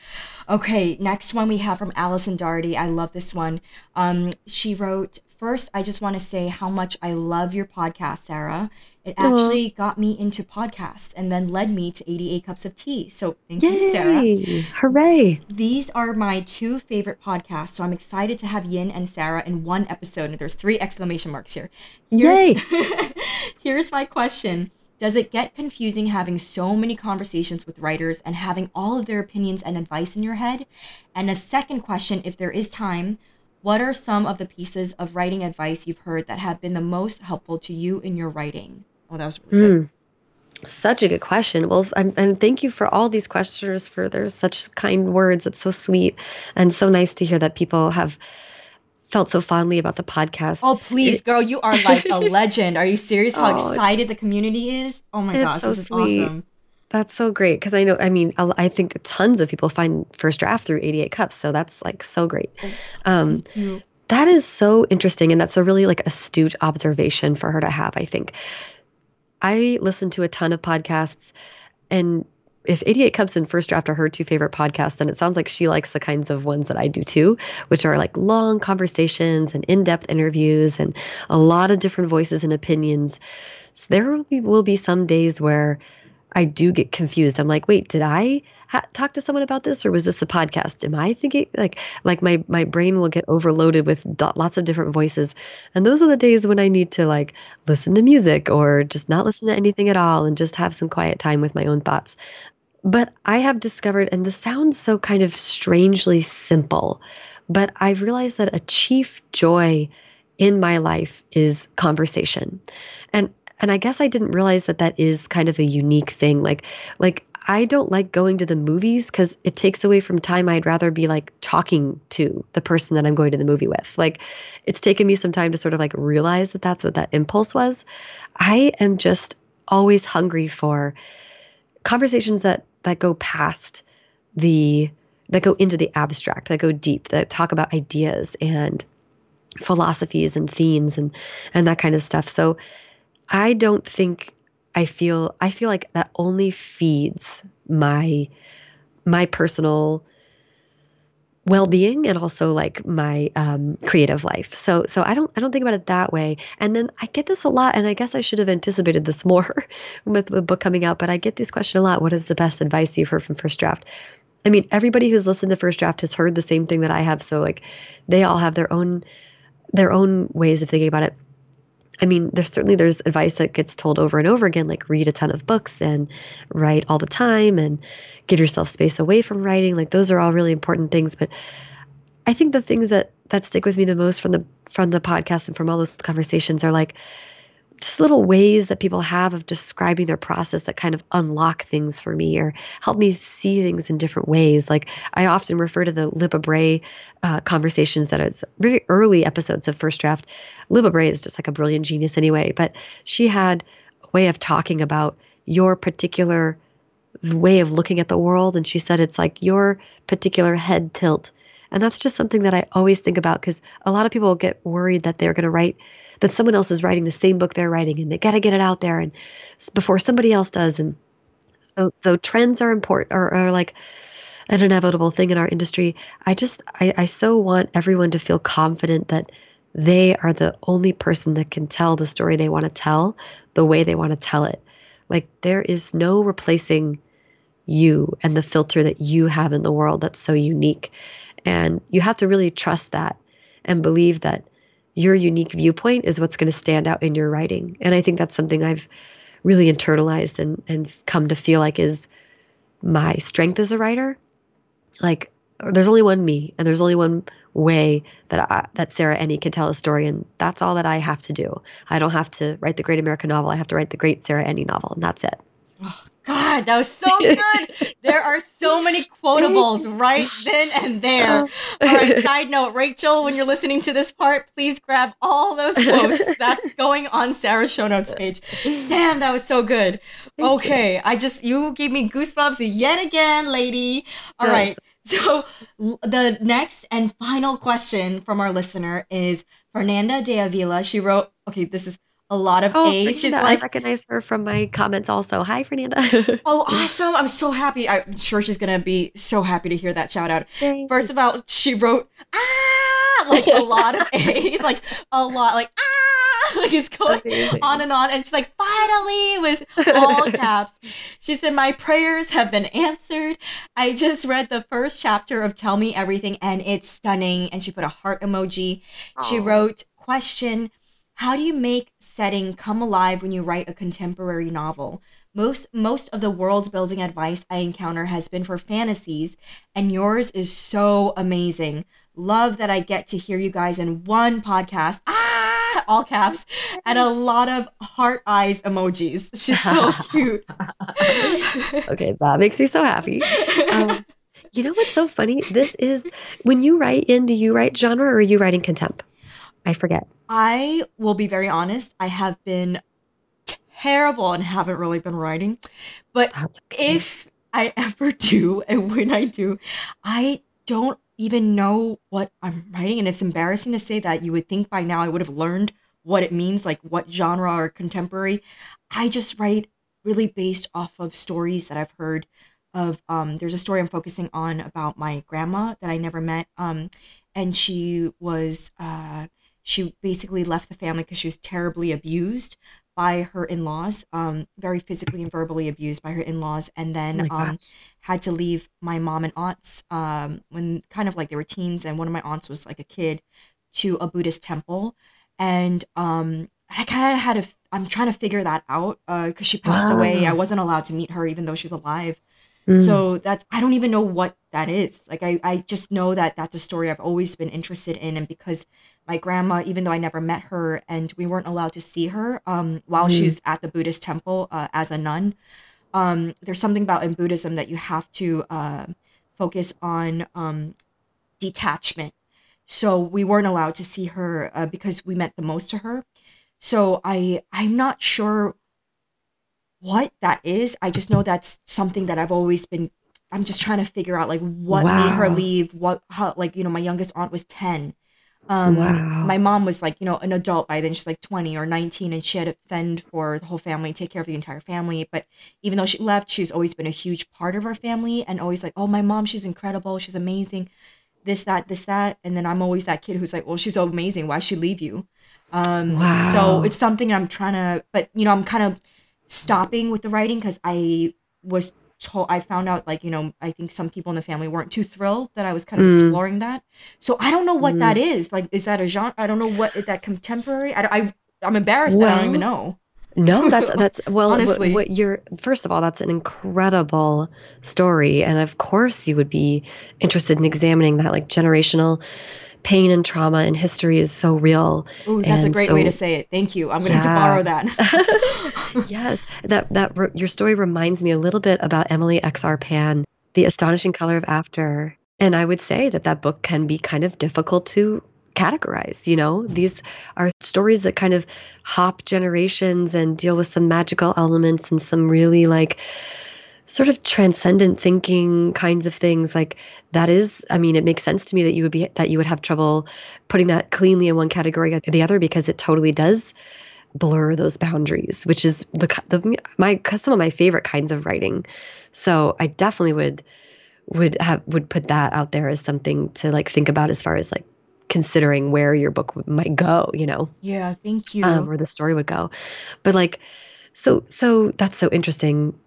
Okay, next one we have from Allison Darty. I love this one. Um, she wrote, First, I just want to say how much I love your podcast, Sarah. It actually got me into podcasts and then led me to 88 Cups of Tea. So thank Yay! you, Sarah. Hooray. These are my two favorite podcasts. So I'm excited to have Yin and Sarah in one episode. And there's three exclamation marks here. Yay. Here's, here's my question. Does it get confusing having so many conversations with writers and having all of their opinions and advice in your head? And a second question, if there is time, what are some of the pieces of writing advice you've heard that have been the most helpful to you in your writing? Oh, that was really good. Such a good question. Well, I'm, and thank you for all these questioners for their such kind words. It's so sweet and so nice to hear that people have felt so fondly about the podcast. Oh, please, girl, you are like a legend. Are you serious how Oh, excited the community is? Oh my gosh, so this is sweet. awesome. That's so great because I know, I mean, I I think tons of people find First Draft through 88 Cups. So that's like so great. Um, That is so interesting. And that's a really like astute observation for her to have, I think. I listen to a ton of podcasts and if 88 Cups and First Draft are her two favorite podcasts, then it sounds like she likes the kinds of ones that I do too, which are like long conversations and in depth interviews and a lot of different voices and opinions. So there will be, will be some days where I do get confused. I'm like, wait, did I ha- talk to someone about this or was this a podcast? Am I thinking like like my my brain will get overloaded with lots of different voices, and those are the days when I need to like listen to music or just not listen to anything at all and just have some quiet time with my own thoughts. But I have discovered, and this sounds so kind of strangely simple, but I've realized that a chief joy in my life is conversation. And and I guess I didn't realize that that is kind of a unique thing. Like like I don't like going to the movies cuz it takes away from time I'd rather be like talking to the person that I'm going to the movie with. Like it's taken me some time to sort of like realize that that's what that impulse was. I am just always hungry for conversations that that go past the that go into the abstract, that go deep, that talk about ideas and philosophies and themes and and that kind of stuff. So I don't think I feel I feel like that only feeds my my personal well-being and also like my um, creative life. So so I don't I don't think about it that way. And then I get this a lot, and I guess I should have anticipated this more with the book coming out. But I get this question a lot: What is the best advice you've heard from First Draft? I mean, everybody who's listened to First Draft has heard the same thing that I have. So like, they all have their own their own ways of thinking about it. I mean, there's certainly there's advice that gets told over and over again, like read a ton of books and write all the time and give yourself space away from writing. Like those are all really important things. But I think the things that that stick with me the most from the from the podcast and from all those conversations are like just little ways that people have of describing their process that kind of unlock things for me or help me see things in different ways. Like I often refer to the Libba Bray uh, conversations that is very early episodes of First Draft. Libba Bray is just like a brilliant genius anyway, but she had a way of talking about your particular way of looking at the world. And she said it's like your particular head tilt. And that's just something that I always think about because a lot of people get worried that they're going to write that someone else is writing the same book they're writing and they got to get it out there and before somebody else does and so so trends are important or are like an inevitable thing in our industry. I just I, I so want everyone to feel confident that they are the only person that can tell the story they want to tell the way they want to tell it. Like there is no replacing you and the filter that you have in the world that's so unique. And you have to really trust that and believe that your unique viewpoint is what's going to stand out in your writing. And I think that's something I've really internalized and, and come to feel like is my strength as a writer. Like there's only one me, and there's only one way that I, that Sarah Enni can tell a story, and that's all that I have to do. I don't have to write the great American novel. I have to write the great Sarah Enni novel, and that's it. Oh, God, that was so good. there are so many quotables right then and there. Oh. All right, side note, Rachel, when you're listening to this part, please grab all those quotes. That's going on Sarah's show notes page. Damn, that was so good. Okay, I just, you gave me goosebumps yet again, lady. All right. So the next and final question from our listener is Fernanda de Avila. She wrote, okay, this is a lot of oh, A's. She's like, I recognize her from my comments also. Hi, Fernanda. oh, awesome. I'm so happy. I'm sure she's going to be so happy to hear that shout out. Thanks. First of all, she wrote, ah, like a lot of A's, like a lot, like, ah. Like it's going on and on. And she's like, finally, with all caps. She said, My prayers have been answered. I just read the first chapter of Tell Me Everything and it's stunning. And she put a heart emoji. She wrote, Question how do you make setting come alive when you write a contemporary novel? Most most of the world building advice I encounter has been for fantasies, and yours is so amazing. Love that I get to hear you guys in one podcast. Ah, all caps, and a lot of heart eyes emojis. She's so cute. okay, that makes me so happy. Um, you know what's so funny? This is when you write in, do you write genre or are you writing contempt? I forget. I will be very honest. I have been terrible and haven't really been writing. But okay. if I ever do, and when I do, I don't even know what I'm writing. And it's embarrassing to say that you would think by now I would have learned what it means, like what genre or contemporary. I just write really based off of stories that I've heard of um there's a story I'm focusing on about my grandma that I never met. Um and she was uh she basically left the family because she was terribly abused by her in-laws um, very physically and verbally abused by her in-laws. And then oh um, had to leave my mom and aunts um, when kind of like they were teens and one of my aunts was like a kid to a buddhist temple. And um, i kind of had a i'm trying to figure that out because uh, she passed wow. away. I wasn't allowed to meet her even though she's alive Mm. So that's I don't even know what that is. Like I I just know that that's a story I've always been interested in and because my grandma even though I never met her and we weren't allowed to see her um while mm. she's at the Buddhist temple uh, as a nun um there's something about in Buddhism that you have to uh, focus on um detachment. So we weren't allowed to see her uh, because we meant the most to her. So I I'm not sure what that is. I just know that's something that I've always been I'm just trying to figure out like what wow. made her leave, what how like, you know, my youngest aunt was 10. Um wow. my mom was like, you know, an adult by then. She's like 20 or 19 and she had to fend for the whole family, take care of the entire family, but even though she left, she's always been a huge part of our family and always like, "Oh, my mom, she's incredible. She's amazing." This that this that and then I'm always that kid who's like, "Well, she's so amazing. Why she leave you?" Um wow. so it's something I'm trying to but you know, I'm kind of stopping with the writing because I was told I found out like you know I think some people in the family weren't too thrilled that I was kind of mm. exploring that. So I don't know what mm. that is. Like, is that a genre? I don't know what that contemporary. I, I I'm embarrassed well, that I don't even know. No, that's that's well. Honestly, what, what, you're first of all, that's an incredible story, and of course, you would be interested in examining that like generational pain and trauma and history is so real. Ooh, that's and a great so, way to say it. Thank you. I'm going to yeah. have to borrow that. yes, that that your story reminds me a little bit about Emily X. R. Pan, The Astonishing Color of After. And I would say that that book can be kind of difficult to categorize. You know, these are stories that kind of hop generations and deal with some magical elements and some really like sort of transcendent thinking kinds of things. Like that is i mean it makes sense to me that you would be that you would have trouble putting that cleanly in one category or the other because it totally does blur those boundaries which is the the my some of my favorite kinds of writing. So i definitely would would have would put that out there as something to like think about as far as like considering where your book might go you know? Yeah thank you. Um, where the story would go. But like so so that's so interesting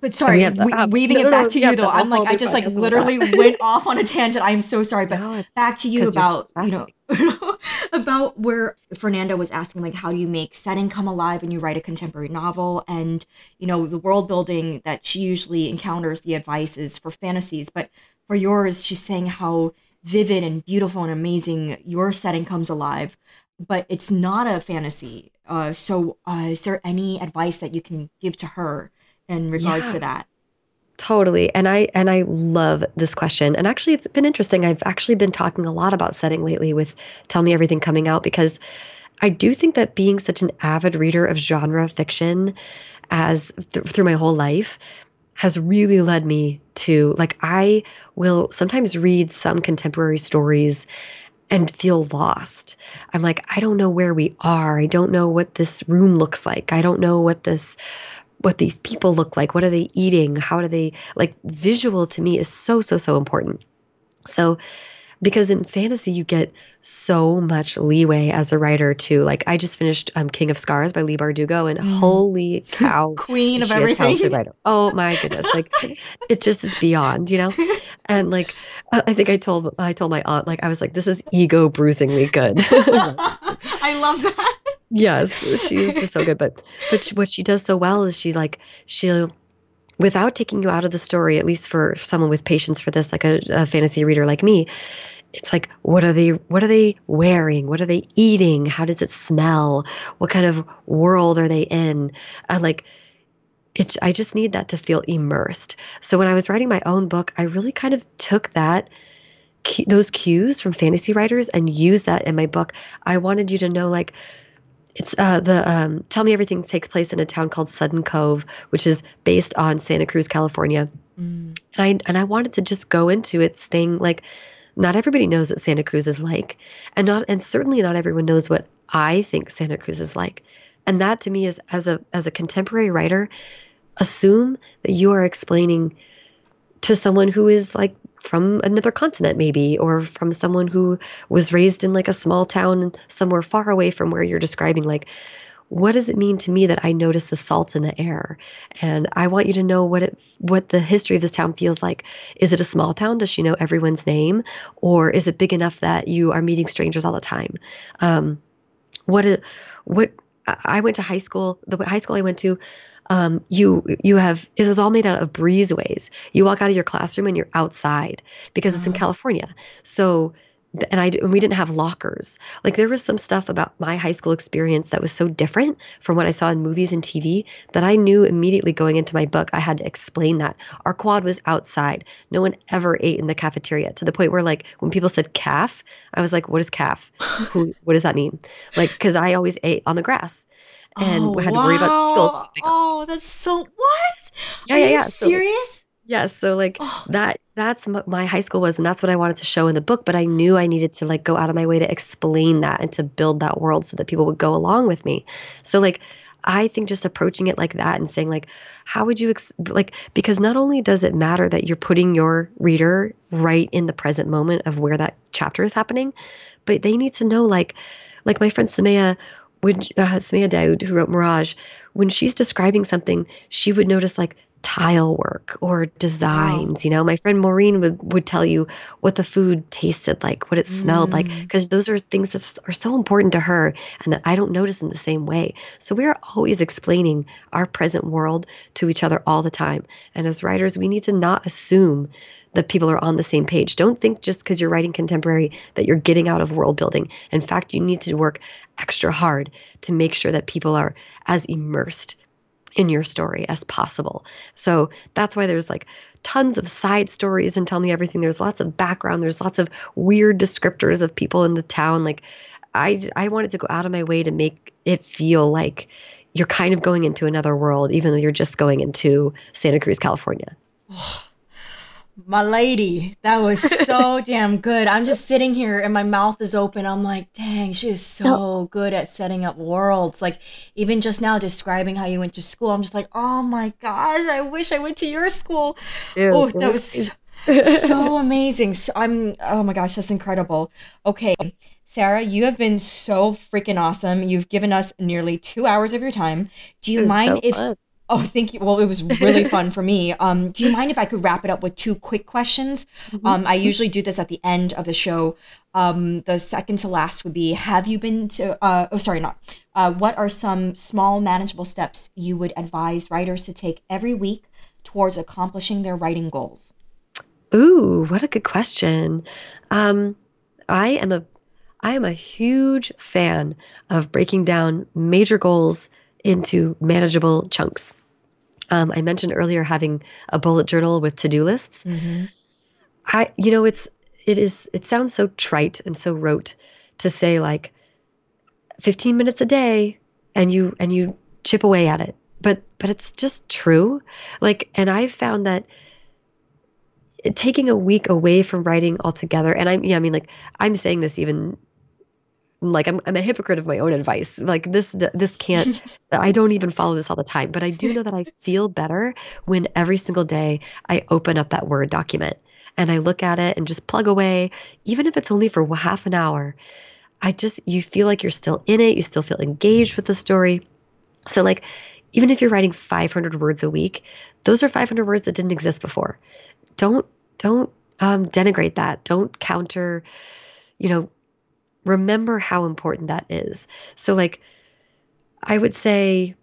but sorry, we, weaving no, it back no, to you though. I'm like, I just like literally went off on a tangent. I'm so sorry, but no, back to you about you know about where Fernanda was asking like, how do you make setting come alive when you write a contemporary novel, and you know the world building that she usually encounters. The advice is for fantasies, but for yours, she's saying how vivid and beautiful and amazing your setting comes alive, but it's not a fantasy. Uh, so, uh, is there any advice that you can give to her in regards Yeah. to that? Totally. And I and I love this question. And actually it's been interesting. I've actually been talking a lot about setting lately with Tell Me Everything coming out because I do think that being such an avid reader of genre fiction as th- through my whole life has really led me to like I will sometimes read some contemporary stories and feel lost. I'm like I don't know where we are. I don't know what this room looks like. I don't know what this what these people look like. What are they eating? How do they like visual to me is so so so important. So because in fantasy you get so much leeway as a writer too like I just finished um, King of Scars by Leigh Bardugo and Mm. holy cow Queen of everything. Oh my goodness. Like it just is beyond, you know? And like I think I told I told my aunt like I was like this is ego bruisingly good. I love that. Yes, she's just so good but but she, what she does so well is she like she'll without taking you out of the story, at least for someone with patience for this, like a, a fantasy reader like me, it's like what are they what are they wearing? What are they eating? How does it smell? What kind of world are they in? Uh, like it I just need that to feel immersed. So when I was writing my own book, I really kind of took that those cues from fantasy writers and used that in my book. I wanted you to know like it's uh, the um, Tell Me Everything takes place in a town called Sudden Cove, which is based on Santa Cruz, California. Mm. And I and I wanted to just go into its thing like not everybody knows what Santa Cruz is like, and not and certainly not everyone knows what I think Santa Cruz is like. And that to me is as a as a contemporary writer, assume that you are explaining to someone who is like from another continent maybe or from someone who was raised in like a small town somewhere far away from where you're describing like what does it mean to me that I notice the salt in the air? And I want you to know what it what the history of this town feels like. Is it a small town? Does she know everyone's name, or is it big enough that you are meeting strangers all the time? Um, what is what? I I went to high school. The high school I went to, um, you you have it was all made out of breezeways. You walk out of your classroom and you're outside because it's in Oh. California. So and I and we didn't have lockers. Like there was some stuff about my high school experience that was so different from what I saw in movies and TV that I knew immediately going into my book I had to explain that. Our quad was outside. No one ever ate in the cafeteria to the point where like when people said calf, I was like, what is calf? Who what does that mean? Like cuz I always ate on the grass and oh, had to worry about wow. up. Oh, that's so what? Yeah, Are yeah, yeah. So serious? Yes, so like Oh. that that's what my high school was and that's what I wanted to show in the book, but I knew I needed to like go out of my way to explain that and to build that world so that people would go along with me. So like I think just approaching it like that and saying like how would you ex- like because not only does it matter that you're putting your reader right in the present moment of where that chapter is happening, but they need to know like like my friend Somaiya when uh, Somaiya Daud who wrote Mirage when she's describing something she would notice like tile work or designs you know? My friend Maurene would, would tell you what the food tasted like what it smelled like Mm. because those are things that are so important to her and that i don't notice in the same way. So we are always explaining our present world to each other all the time. And as writers we need to not assume that people are on the same page don't think just because you're writing contemporary that you're getting out of world building in fact you need to work extra hard to make sure that people are as immersed in your story as possible. So that's why there's like tons of side stories and tell me everything. There's lots of background. There's lots of weird descriptors of people in the town. Like I I wanted to go out of my way to make it feel like you're kind of going into another world, even though you're just going into Santa Cruz, California. My lady, that was so damn good. I'm just sitting here and my mouth is open. I'm like, dang, she is so good at setting up worlds. Like, even just now describing how you went to school, I'm just like, oh my gosh, I wish I went to your school. Ew, Oh, that was so, so amazing. So I'm, oh my gosh, that's incredible. Okay, Sarah, you have been so freaking awesome. You've given us nearly two hours of your time. Do you mind so if. Oh, thank you. Well, it was really fun for me. Um, do you mind if I could wrap it up with two quick questions? Mm-hmm. Um, I usually do this at the end of the show. Um, the second to last would be Have you been to, uh, oh, sorry, not. Uh, what are some small, manageable steps you would advise writers to take every week towards accomplishing their writing goals? Ooh, what a good question. Um, I am a I am a huge fan of breaking down major goals into manageable chunks. Um, I mentioned earlier having a bullet journal with to-do lists. Mm-hmm. I, you know, it's it is it sounds so trite and so rote to say like 15 minutes a day and you and you chip away at it. But but it's just true. Like, and I've found that taking a week away from writing altogether, and I'm yeah, I mean like I'm saying this even like I'm, I'm a hypocrite of my own advice. Like this this can't i don't even follow this all the time but i do know that i feel better when every single day i open up that word document and i look at it and just plug away even if it's only for half an hour. I just you feel like you're still in it you still feel engaged with the story. So like even if you're writing 500 words a week those are 500 words that didn't exist before. Don't don't um, denigrate that. Don't counter you know remember how important that is. So, like, I would say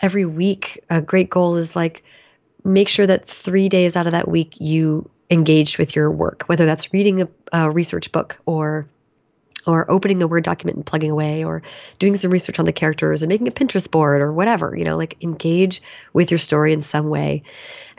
every week, a great goal is like make sure that three days out of that week you engaged with your work, whether that's reading a, a research book or or opening the Word document and plugging away, or doing some research on the characters and making a Pinterest board or whatever, you know, like engage with your story in some way.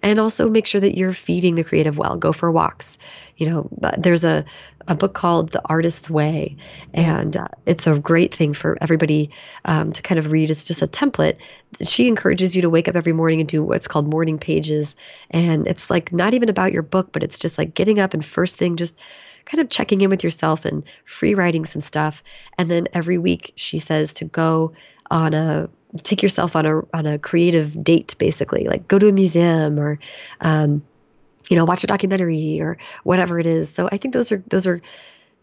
And also make sure that you're feeding the creative well. Go for walks. You know, uh, there's a, a book called The Artist's Way, and uh, it's a great thing for everybody um, to kind of read. It's just a template. She encourages you to wake up every morning and do what's called morning pages. And it's like not even about your book, but it's just like getting up and first thing, just kind of checking in with yourself and free writing some stuff. And then every week she says to go on a take yourself on a on a creative date basically like go to a museum or um, you know watch a documentary or whatever it is so i think those are those are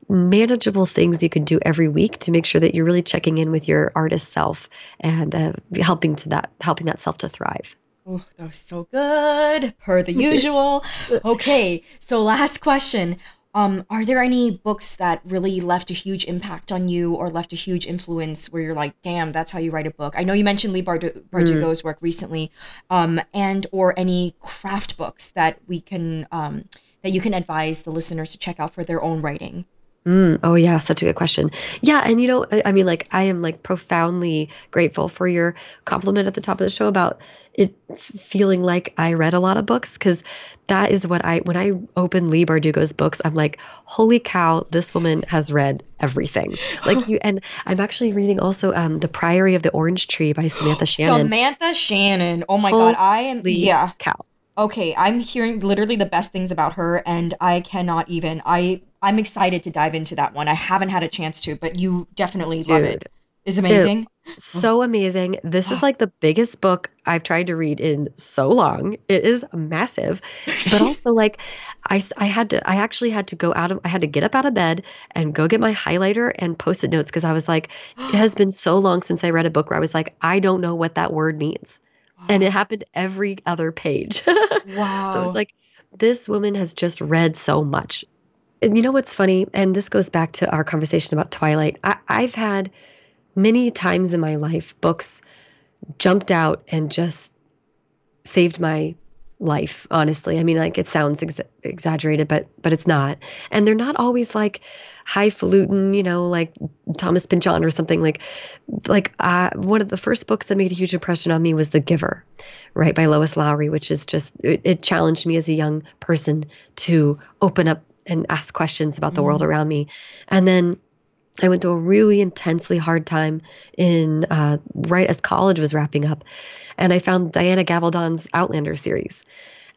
manageable things you can do every week to make sure that you're really checking in with your artist self and uh, helping to that helping that self to thrive Oh, that was so good, per the usual. okay, so last question. Um, are there any books that really left a huge impact on you or left a huge influence where you're like, damn, that's how you write a book? I know you mentioned Leigh Bardu- Bardugo's mm. work recently, um, and or any craft books that we can um, that you can advise the listeners to check out for their own writing. Mm, oh yeah, such a good question. Yeah, and you know, I, I mean, like I am like profoundly grateful for your compliment at the top of the show about it feeling like I read a lot of books because that is what I when I open Leigh Bardugo's books, I'm like, holy cow, this woman has read everything. Like you and I'm actually reading also um The Priory of the Orange Tree by Samantha Shannon. Samantha Shannon. Oh my holy god, I am yeah. Cow. Okay, I'm hearing literally the best things about her and I cannot even I I'm excited to dive into that one. I haven't had a chance to, but you definitely Dude. love it. Is amazing. It, so amazing. This is like the biggest book I've tried to read in so long. It is massive. But also like I I had to I actually had to go out of I had to get up out of bed and go get my highlighter and post-it notes because I was like it has been so long since I read a book where I was like I don't know what that word means. Wow. And it happened every other page. wow. So it's like this woman has just read so much. And you know what's funny? And this goes back to our conversation about Twilight. I, I've had many times in my life, books jumped out and just saved my life honestly. I mean like it sounds ex- exaggerated but but it's not. And they're not always like highfalutin you know like thomas pynchon or something. Like like uh, one of the first books that made a huge impression on me was the giver right by lois lowry which is just it, it challenged me as a young person to open up and ask questions about the mm. world around me. And then I went through a really intensely hard time in uh, right as college was wrapping up, and I found Diana Gabaldon's Outlander series,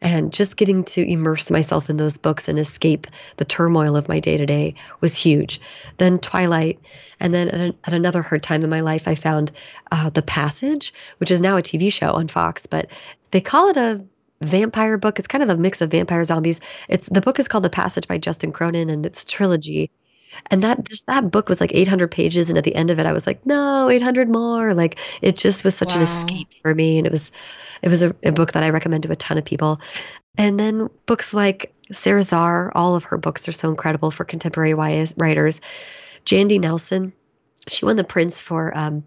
and just getting to immerse myself in those books and escape the turmoil of my day to day was huge. Then Twilight, and then at, at, another hard time in my life, I found uh, The Passage, which is now a TV show on Fox, but they call it a vampire book. It's kind of a mix of vampire zombies. It's the book is called The Passage by Justin Cronin, and it's trilogy and that just that book was like 800 pages and at the end of it i was like no 800 more like it just was such wow. an escape for me and it was it was a, a, book that i recommend to a ton of people and then books like Sara Zarr all of her books are so incredible for contemporary writers jandy nelson she won the Printz for um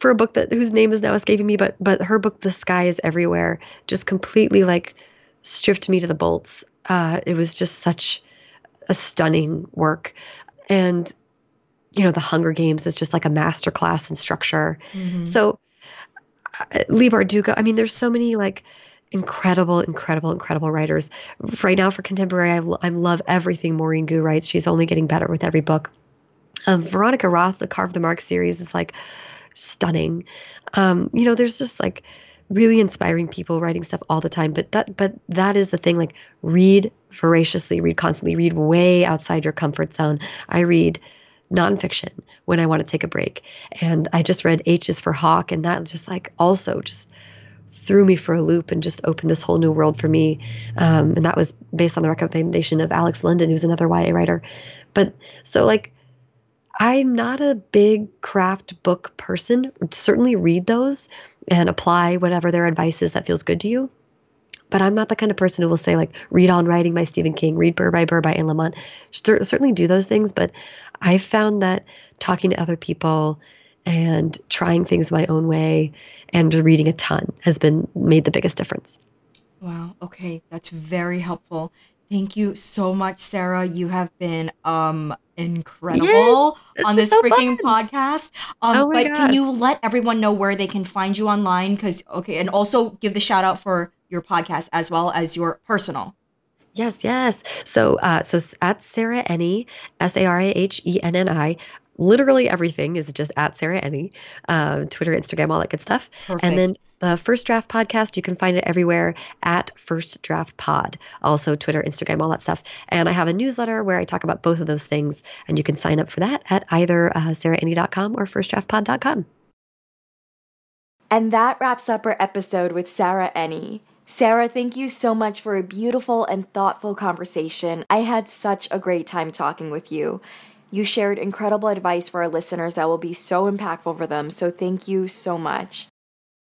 for a book that whose name is now escaping me but but her book the sky is everywhere just completely like stripped me to the bolts. Uh, it was just such a stunning work. And, you know, The Hunger Games is just like a masterclass in structure. Mm-hmm. So, uh, Leigh Bardugo, I mean, there's so many like incredible, incredible, incredible writers. Right now for contemporary, I, I love everything Maurene Goo writes. She's only getting better with every book. Um, Veronica Roth, the Carve the Mark series is like stunning. Um, you know, there's just like really inspiring people writing stuff all the time. But that, but that is the thing. Like, read voraciously, read constantly, read way outside your comfort zone. I read nonfiction when I want to take a break, and I just read H is for Hawk, and that just like also just threw me for a loop and just opened this whole new world for me. Um, and that was based on the recommendation of Alex London, who's another YA writer. But so like I'm not a big craft book person. Certainly read those and apply whatever their advice is that feels good to you. But I'm not the kind of person who will say, like, read On Writing by Stephen King, read Bird by Bird by Anne Lamott. Certainly do those things, but I've found that talking to other people and trying things my own way and reading a ton has been made the biggest difference. Wow. Okay. That's very helpful. Thank you so much, Sarah. You have been um incredible yes, on this so freaking fun. podcast. Um, oh but gosh. can you let everyone know where they can find you online? Because okay, and also give the shout out for your podcast as well as your personal. Yes, yes. So, uh, so at Sarah Enni, S A R A H E N N I. Literally everything is just at Sarah Enni, uh, Twitter, Instagram, all that good stuff. Perfect. And then the First Draft podcast, you can find it everywhere at First Draft Pod. Also, Twitter, Instagram, all that stuff. And I have a newsletter where I talk about both of those things. And you can sign up for that at either uh, sarahenni.com or firstdraftpod.com. And that wraps up our episode with Sarah Enni. Sarah, thank you so much for a beautiful and thoughtful conversation. I had such a great time talking with you. You shared incredible advice for our listeners that will be so impactful for them, so thank you so much.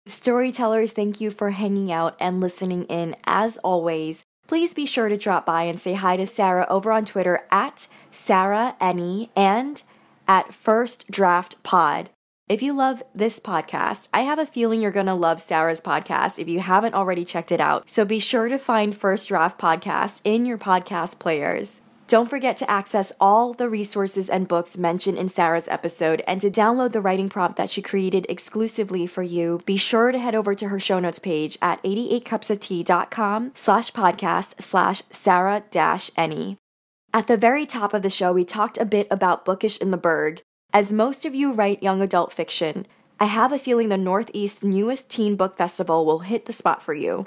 Storytellers, thank you for hanging out and listening in as always. Please be sure to drop by and say hi to Sarah over on Twitter at Sarah Enni and at First Draft Pod. If you love this podcast, I have a feeling you're going to love Sarah's podcast if you haven't already checked it out. So be sure to find First Draft Podcast in your podcast players. Don't forget to access all the resources and books mentioned in Sarah's episode and to download the writing prompt that she created exclusively for you. Be sure to head over to her show notes page at 88cupsoftea.com slash podcast slash Sarah dash Enni. At the very top of the show, we talked a bit about Bookish in the Burgh. As most of you write young adult fiction, I have a feeling the Northeast newest teen book festival will hit the spot for you.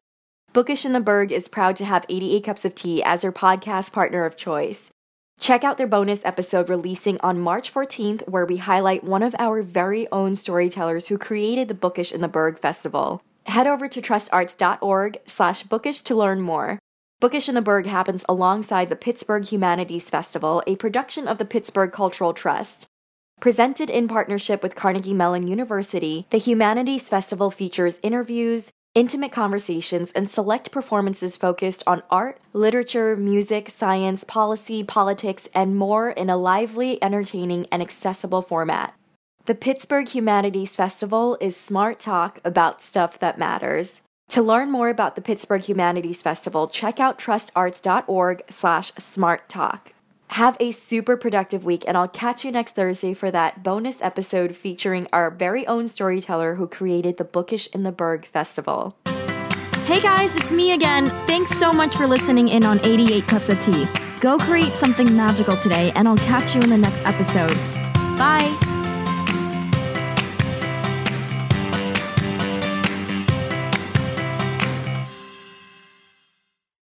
Bookish in the Burgh is proud to have 88 Cups of Tea as their podcast partner of choice. Check out their bonus episode releasing on March 14th, where we highlight one of our very own storytellers who created the Bookish in the Burgh Festival. Head over to trustarts.org slash bookish to learn more. Bookish in the Burgh happens alongside the Pittsburgh Humanities Festival, a production of the Pittsburgh Cultural Trust. Presented in partnership with Carnegie Mellon University, the Humanities Festival features interviews, intimate conversations, and select performances focused on art, literature, music, science, policy, politics, and more in a lively, entertaining, and accessible format. The Pittsburgh Humanities Festival is smart talk about stuff that matters. To learn more about the Pittsburgh Humanities Festival, check out trustarts.org slash smarttalk. Have a super productive week, and I'll catch you next Thursday for that bonus episode featuring our very own storyteller who created the Bookish in the Burgh Festival. Hey guys, it's me again. Thanks so much for listening in on 88 Cups of Tea. Go create something magical today, and I'll catch you in the next episode. Bye.